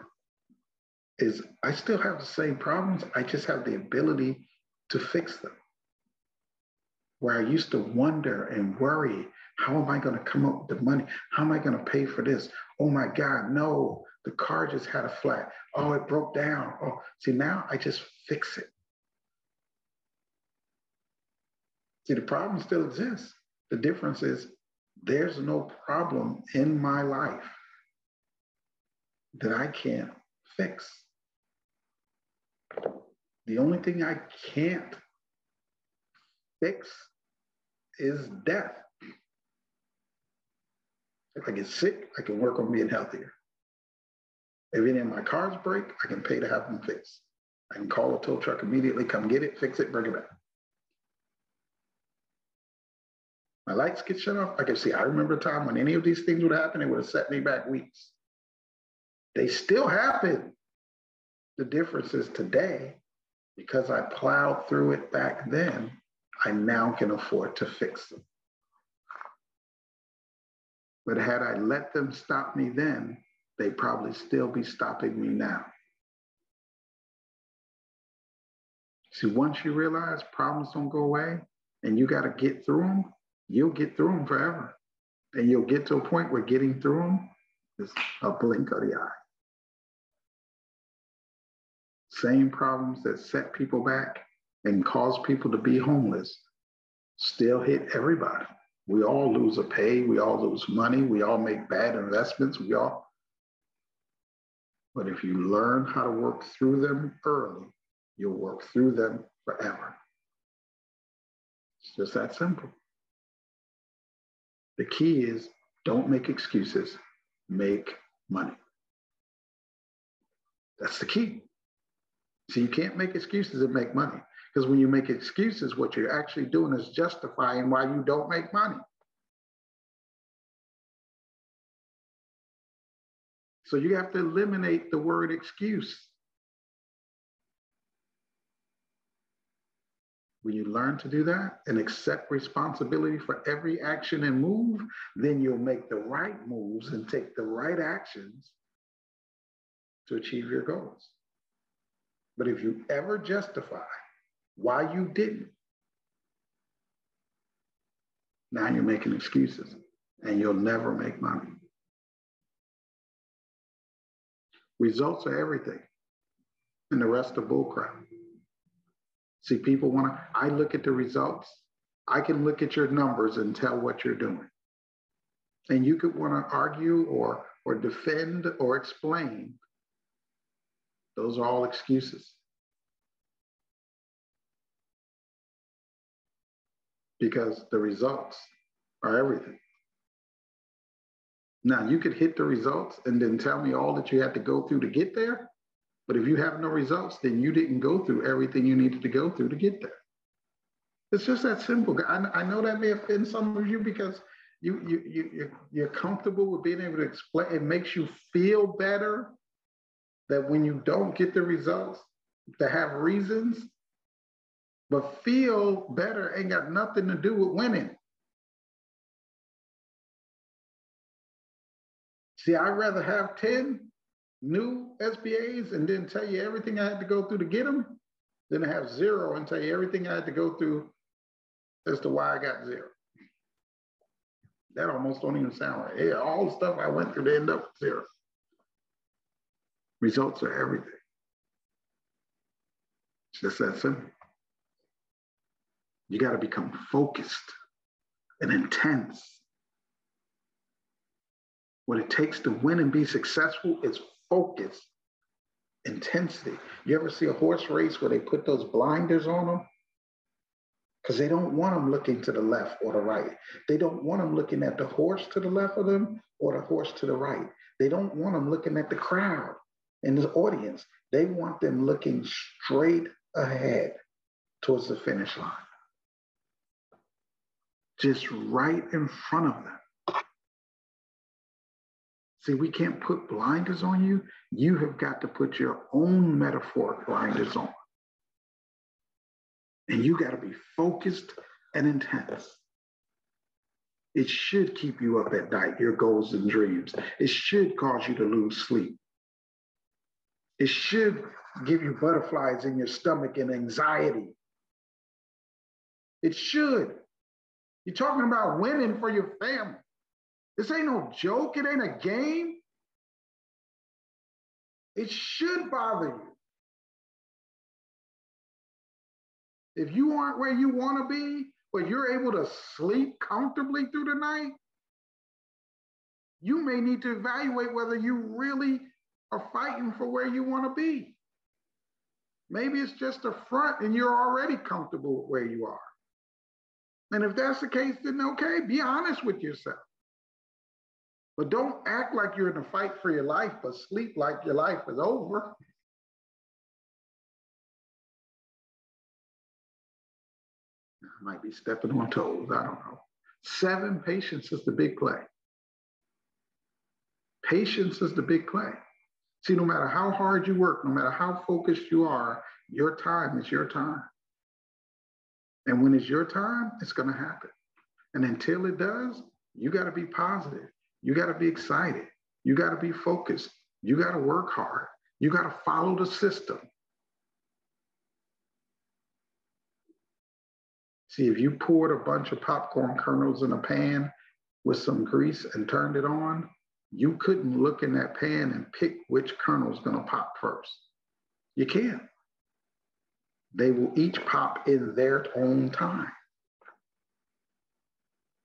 is I still have the same problems. I just have the ability to fix them. Where I used to wonder and worry, how am I going to come up with the money? How am I going to pay for this? Oh my God, no, the car just had a flat. Oh, it broke down. Oh, see, now I just fix it. See, the problem still exists. The difference is there's no problem in my life that I can't fix. The only thing I can't fix is death. If I get sick, I can work on being healthier. If any of my cars break, I can pay to have them fixed. I can call a tow truck immediately, come get it, fix it, bring it back. My lights get shut off. I can see, I remember a time when any of these things would happen, it would have set me back weeks. They still happen. The difference is today, because I plowed through it back then, I now can afford to fix them. But had I let them stop me then, they'd probably still be stopping me now. See, once you realize problems don't go away and you got to get through them, you'll get through them forever. And you'll get to a point where getting through them is a blink of the eye. Same problems that set people back and cause people to be homeless still hit everybody. We all lose a pay, we all lose money, we all make bad investments, we all. But if you learn how to work through them early, you'll work through them forever. It's just that simple. The key is don't make excuses, make money. That's the key. So you can't make excuses and make money. Because when you make excuses, what you're actually doing is justifying why you don't make money. So you have to eliminate the word excuse. When you learn to do that and accept responsibility for every action and move, then you'll make the right moves and take the right actions to achieve your goals. But if you ever justify why you didn't, now you're making excuses and you'll never make money. Results are everything, and the rest are bullcrap. See, people want to, I look at the results. I can look at your numbers and tell what you're doing. And you could want to argue or, or defend or explain those are all excuses. Because the results are everything. Now, you could hit the results and then tell me all that you had to go through to get there. But if you have no results, then you didn't go through everything you needed to go through to get there. It's just that simple. I, I know that may offend some of you because you, you, you, you're comfortable with being able to explain. It makes you feel better that when you don't get the results, to have reasons, but feel better ain't got nothing to do with winning. See, I'd rather have 10 new SBAs and then tell you everything I had to go through to get them than to have zero and tell you everything I had to go through as to why I got zero. That almost don't even sound right. Yeah, all the stuff I went through to end up with zero. Results are everything. It's just that simple. You got to become focused and intense. What it takes to win and be successful is focus, intensity. You ever see a horse race where they put those blinders on them? Because they don't want them looking to the left or the right. They don't want them looking at the horse to the left of them or the horse to the right. They don't want them looking at the crowd and the audience. They want them looking straight ahead towards the finish line. Just right in front of them. See, we can't put blinders on you. You have got to put your own metaphoric blinders on. And you got to be focused and intense. It should keep you up at night, your goals and dreams. It should cause you to lose sleep. It should give you butterflies in your stomach and anxiety. It should. You're talking about winning for your family. This ain't no joke. It ain't a game. It should bother you. If you aren't where you want to be, but you're able to sleep comfortably through the night, you may need to evaluate whether you really are fighting for where you want to be. Maybe it's just a front and you're already comfortable where you are. And if that's the case, then okay, be honest with yourself. But don't act like you're in a fight for your life, but sleep like your life is over. I might be stepping on toes, I don't know. Seven, patience is the big play. Patience is the big play. See, no matter how hard you work, no matter how focused you are, your time is your time. And when it's your time, it's going to happen. And until it does, you got to be positive. You got to be excited. You got to be focused. You got to work hard. You got to follow the system. See, if you poured a bunch of popcorn kernels in a pan with some grease and turned it on, you couldn't look in that pan and pick which kernel's going to pop first. You can't. They will each pop in their own time.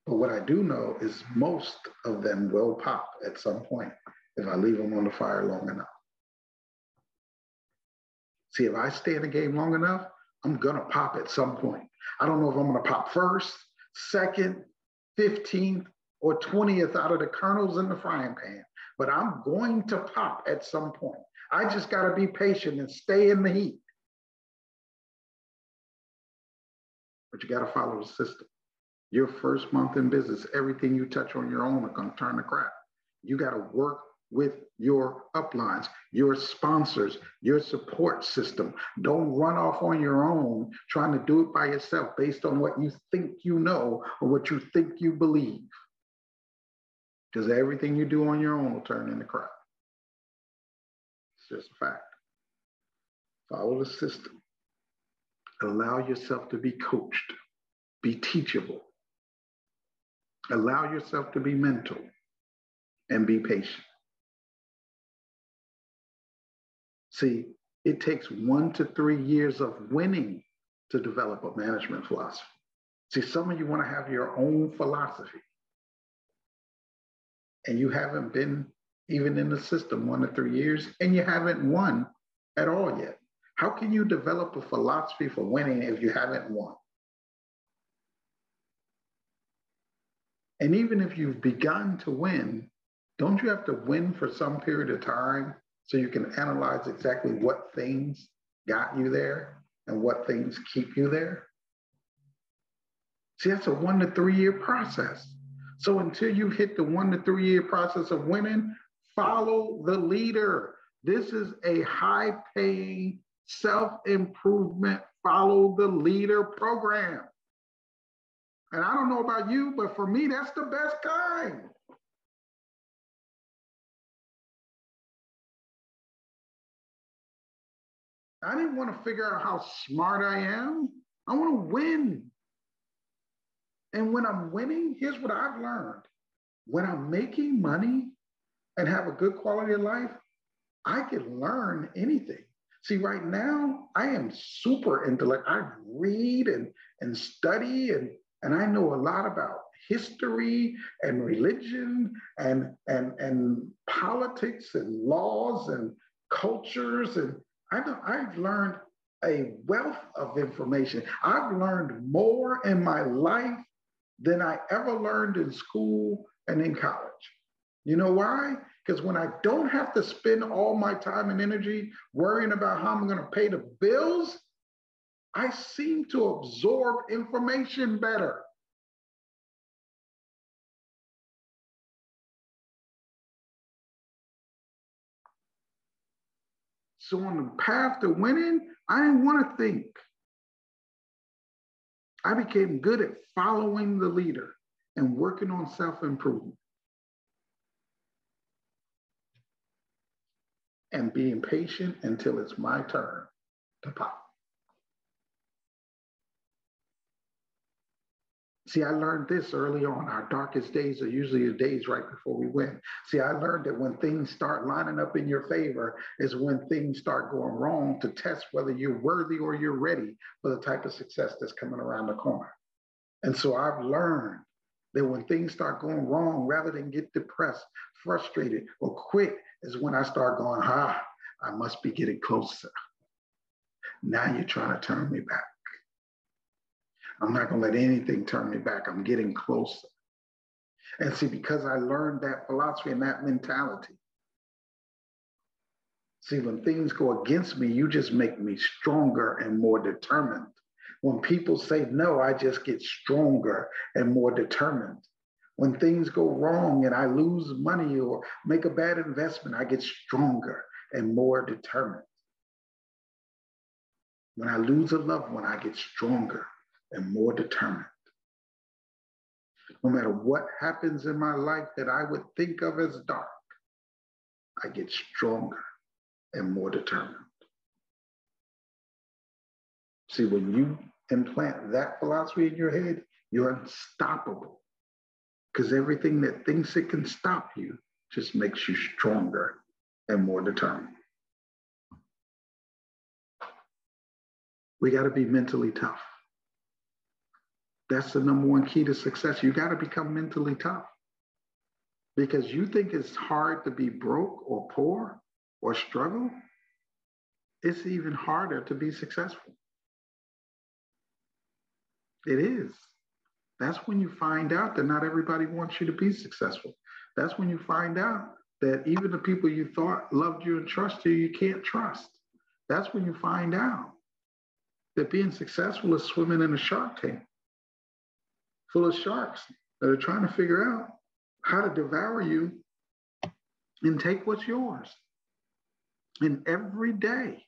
But what I do know is most of them will pop at some point if I leave them on the fire long enough. See, if I stay in the game long enough, I'm gonna pop at some point. I don't know if I'm gonna pop first, second, 15th, or 20th out of the kernels in the frying pan, but I'm going to pop at some point. I just gotta be patient and stay in the heat. But you gotta follow the system. Your first month in business, everything you touch on your own are going to turn to crap. You got to work with your uplines, your sponsors, your support system. Don't run off on your own trying to do it by yourself based on what you think you know or what you think you believe. Because everything you do on your own will turn into crap. It's just a fact. Follow the system. Allow yourself to be coached, be teachable, Allow yourself to be mental and be patient. See, it takes one to three years of winning to develop a management philosophy. See, some of you want to have your own philosophy, and you haven't been even in the system one to three years, and you haven't won at all yet. How can you develop a philosophy for winning if you haven't won? And even if you've begun to win, don't you have to win for some period of time so you can analyze exactly what things got you there and what things keep you there? See, that's a one to three year process. So until you hit the one to three year process of winning, follow the leader. This is a high paying self improvement, follow the leader program. And I don't know about you, but for me, that's the best kind. I didn't want to figure out how smart I am. I want to win. And when I'm winning, here's what I've learned when I'm making money and have a good quality of life, I can learn anything. See, right now, I am super intellect. I read and, and study and, and I know a lot about history and religion and, and, and politics and laws and cultures. And I know I've learned a wealth of information. I've learned more in my life than I ever learned in school and in college. You know why? Because when I don't have to spend all my time and energy worrying about how I'm going to pay the bills, I seem to absorb information better. So on the path to winning, I didn't want to think. I became good at following the leader and working on self-improvement. And being patient until it's my turn to pop. See, I learned this early on. Our darkest days are usually the days right before we win. See, I learned that when things start lining up in your favor is when things start going wrong to test whether you're worthy or you're ready for the type of success that's coming around the corner. And so I've learned that when things start going wrong, rather than get depressed, frustrated, or quit, is when I start going, ah, I must be getting closer. Now you're trying to turn me back. I'm not going to let anything turn me back. I'm getting closer. And see, because I learned that philosophy and that mentality, see, when things go against me, you just make me stronger and more determined. When people say no, I just get stronger and more determined. When things go wrong and I lose money or make a bad investment, I get stronger and more determined. When I lose a loved one, I get stronger and more determined. No matter what happens in my life that I would think of as dark, I get stronger and more determined. See, when you implant that philosophy in your head, you're unstoppable. Because everything that thinks it can stop you just makes you stronger and more determined. We got to be mentally tough. That's the number one key to success. You got to become mentally tough because you think it's hard to be broke or poor or struggle. It's even harder to be successful. It is. That's when you find out that not everybody wants you to be successful. That's when you find out that even the people you thought loved you and trusted you, you can't trust. That's when you find out that being successful is swimming in a shark tank full of sharks that are trying to figure out how to devour you and take what's yours. And every day,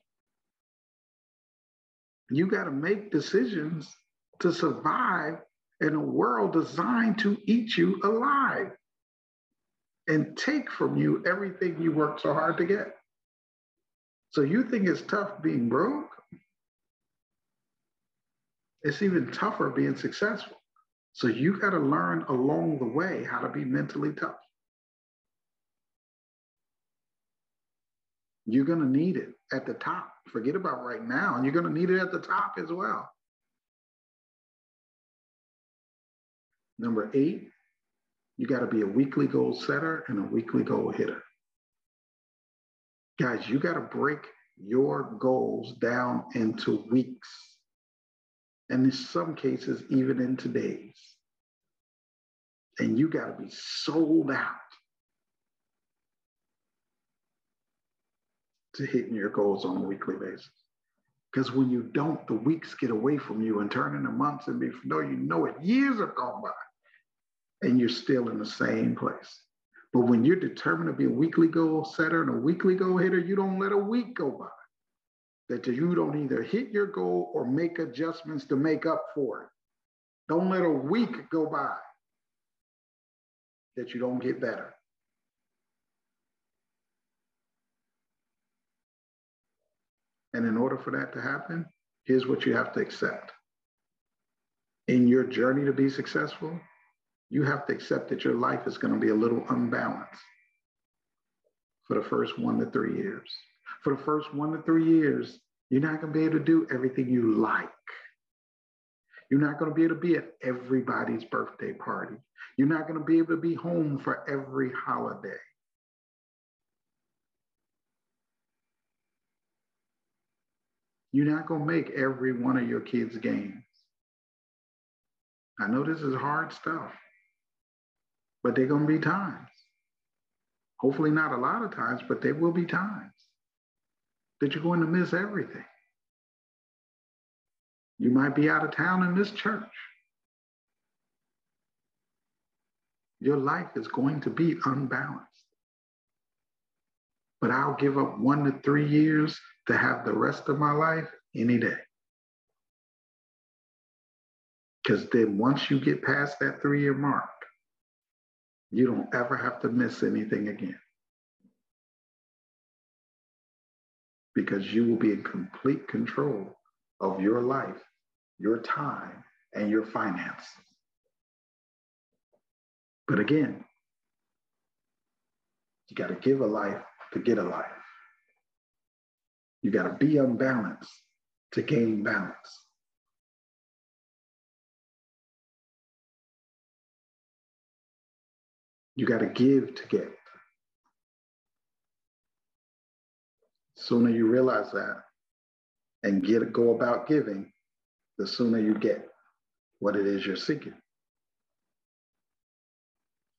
you got to make decisions to survive in a world designed to eat you alive and take from you everything you worked so hard to get. So you think it's tough being broke? It's even tougher being successful. So you got to learn along the way how to be mentally tough. You're going to need it at the top. Forget about right now. And you're going to need it at the top as well. Number eight, you got to be a weekly goal setter and a weekly goal hitter. Guys, you got to break your goals down into weeks and in some cases, even in today's. And you got to be sold out to hitting your goals on a weekly basis. Because when you don't, the weeks get away from you and turn into months, and before you know it, years have gone by, and you're still in the same place. But when you're determined to be a weekly goal setter and a weekly goal hitter, you don't let a week go by that you don't either hit your goal or make adjustments to make up for it. Don't let a week go by that you don't get better. And in order for that to happen, here's what you have to accept. In your journey to be successful, you have to accept that your life is going to be a little unbalanced for the first one to three years. For the first one to three years, you're not going to be able to do everything you like. You're not going to be able to be at everybody's birthday party. You're not going to be able to be home for every holiday. You're not going to make every one of your kids' games. I know this is hard stuff, but there are going to be times. Hopefully, not a lot of times, but there will be times that you're going to miss everything. You might be out of town in this church. Your life is going to be unbalanced. But I'll give up one to three years to have the rest of my life any day. Because then once you get past that three year mark, you don't ever have to miss anything again. Because you will be in complete control of your life, your time, and your finances. But again, you got to give a life to get a life. You got to be unbalanced to gain balance. You got to give to get. Sooner you realize that and get go about giving, the sooner you get what it is you're seeking.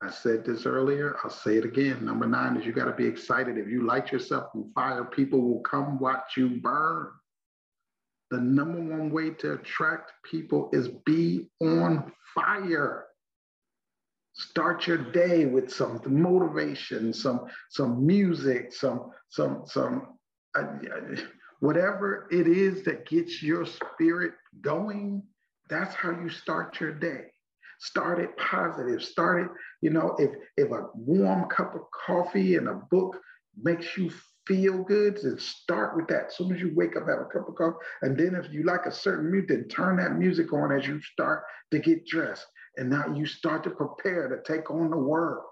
I said this earlier, I'll say it again. Number nine is you got to be excited. If you light yourself on fire, people will come watch you burn. The number one way to attract people is be on fire. Start your day with some motivation, some some music, some some some uh, whatever it is that gets your spirit going. That's how you start your day. Start it positive. Start it, you know, if if a warm cup of coffee and a book makes you feel good, then start with that. As soon as you wake up, have a cup of coffee. And then if you like a certain music, then turn that music on as you start to get dressed. And now you start to prepare to take on the world.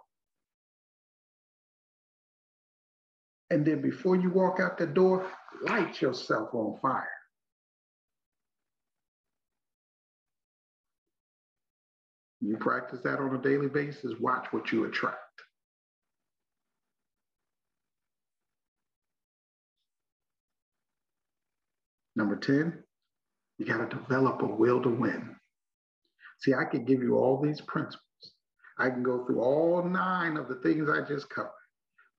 And then before you walk out the door, light yourself on fire. You practice that on a daily basis, watch what you attract. Number 10, you got to develop a will to win. See, I could give you all these principles. I can go through all nine of the things I just covered.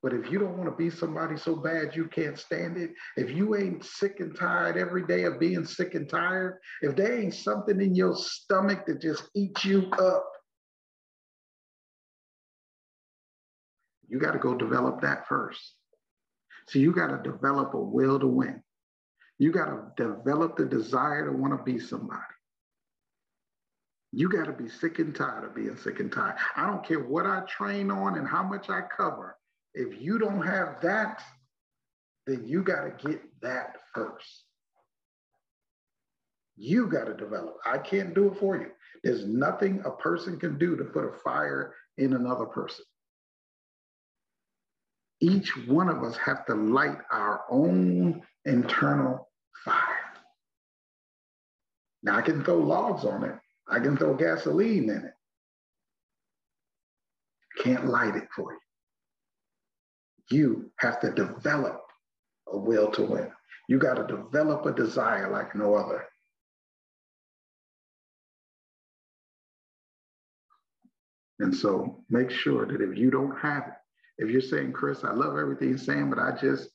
But if you don't want to be somebody so bad you can't stand it, if you ain't sick and tired every day of being sick and tired, if there ain't something in your stomach that just eats you up, you got to go develop that first. So you got to develop a will to win. You got to develop the desire to want to be somebody. You got to be sick and tired of being sick and tired. I don't care what I train on and how much I cover. If you don't have that, then you got to get that first. You got to develop. I can't do it for you. There's nothing a person can do to put a fire in another person. Each one of us have to light our own internal fire. Now I can throw logs on it. I can throw gasoline in it. Can't light it for you you have to develop a will to win. You got to develop a desire like no other. And so make sure that if you don't have it, if you're saying, Chris, I love everything you're saying, but I just,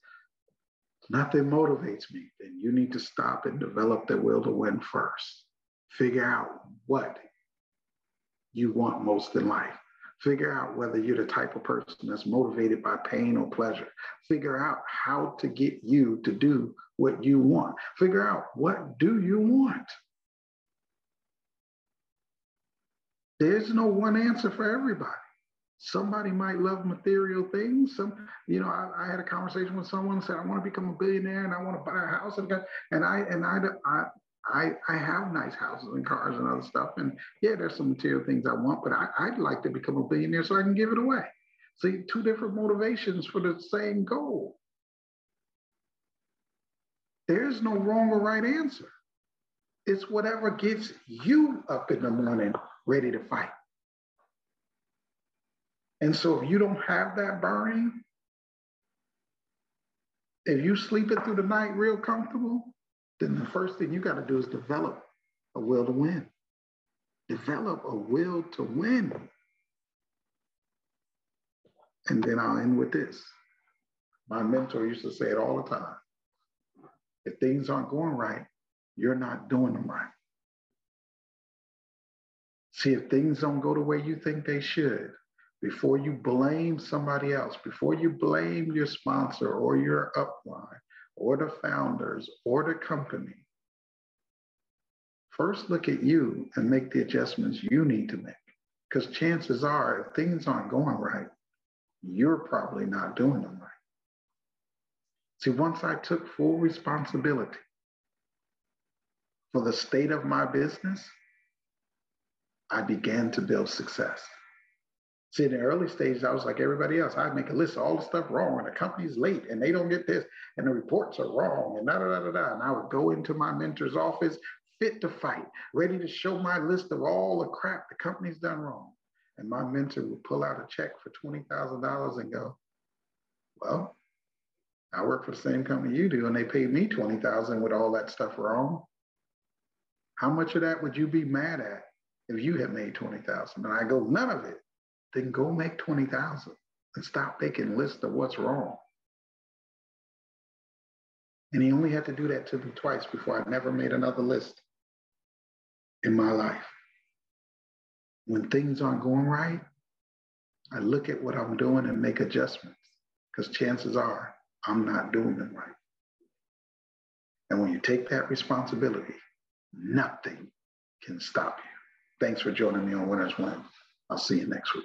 nothing motivates me, then you need to stop and develop the will to win first. Figure out what you want most in life. Figure out whether you're the type of person that's motivated by pain or pleasure. Figure out how to get you to do what you want. Figure out what do you want. There's no one answer for everybody. Somebody might love material things. Some, you know, I, I had a conversation with someone said, I want to become a billionaire and I want to buy a house and, and I and I, I I, I have nice houses and cars and other stuff. And yeah, there's some material things I want, but I, I'd like to become a billionaire so I can give it away. See, two different motivations for the same goal. There's no wrong or right answer. It's whatever gets you up in the morning ready to fight. And so if you don't have that burning, if you sleeping through the night real comfortable, then the first thing you got to do is develop a will to win. Develop a will to win. And then I'll end with this. My mentor used to say it all the time. If things aren't going right, you're not doing them right. See, if things don't go the way you think they should, before you blame somebody else, before you blame your sponsor or your upline or the founders or the company, first look at you and make the adjustments you need to make. Because chances are, if things aren't going right, you're probably not doing them right. See, once I took full responsibility for the state of my business, I began to build success. See, in the early stages, I was like everybody else. I'd make a list of all the stuff wrong, and the company's late, and they don't get this, and the reports are wrong, and da da da da. And I would go into my mentor's office, fit to fight, ready to show my list of all the crap the company's done wrong. And my mentor would pull out a check for $20,000 and go, Well, I work for the same company you do, and they paid me 20000 with all that stuff wrong. How much of that would you be mad at if you had made 20000 And I go, None of it then go make 20,000 and stop making lists of what's wrong. And he only had to do that to me twice before I never made another list in my life. When things aren't going right, I look at what I'm doing and make adjustments because chances are I'm not doing them right. And when you take that responsibility, nothing can stop you. Thanks for joining me on Winners Win. I'll see you next week.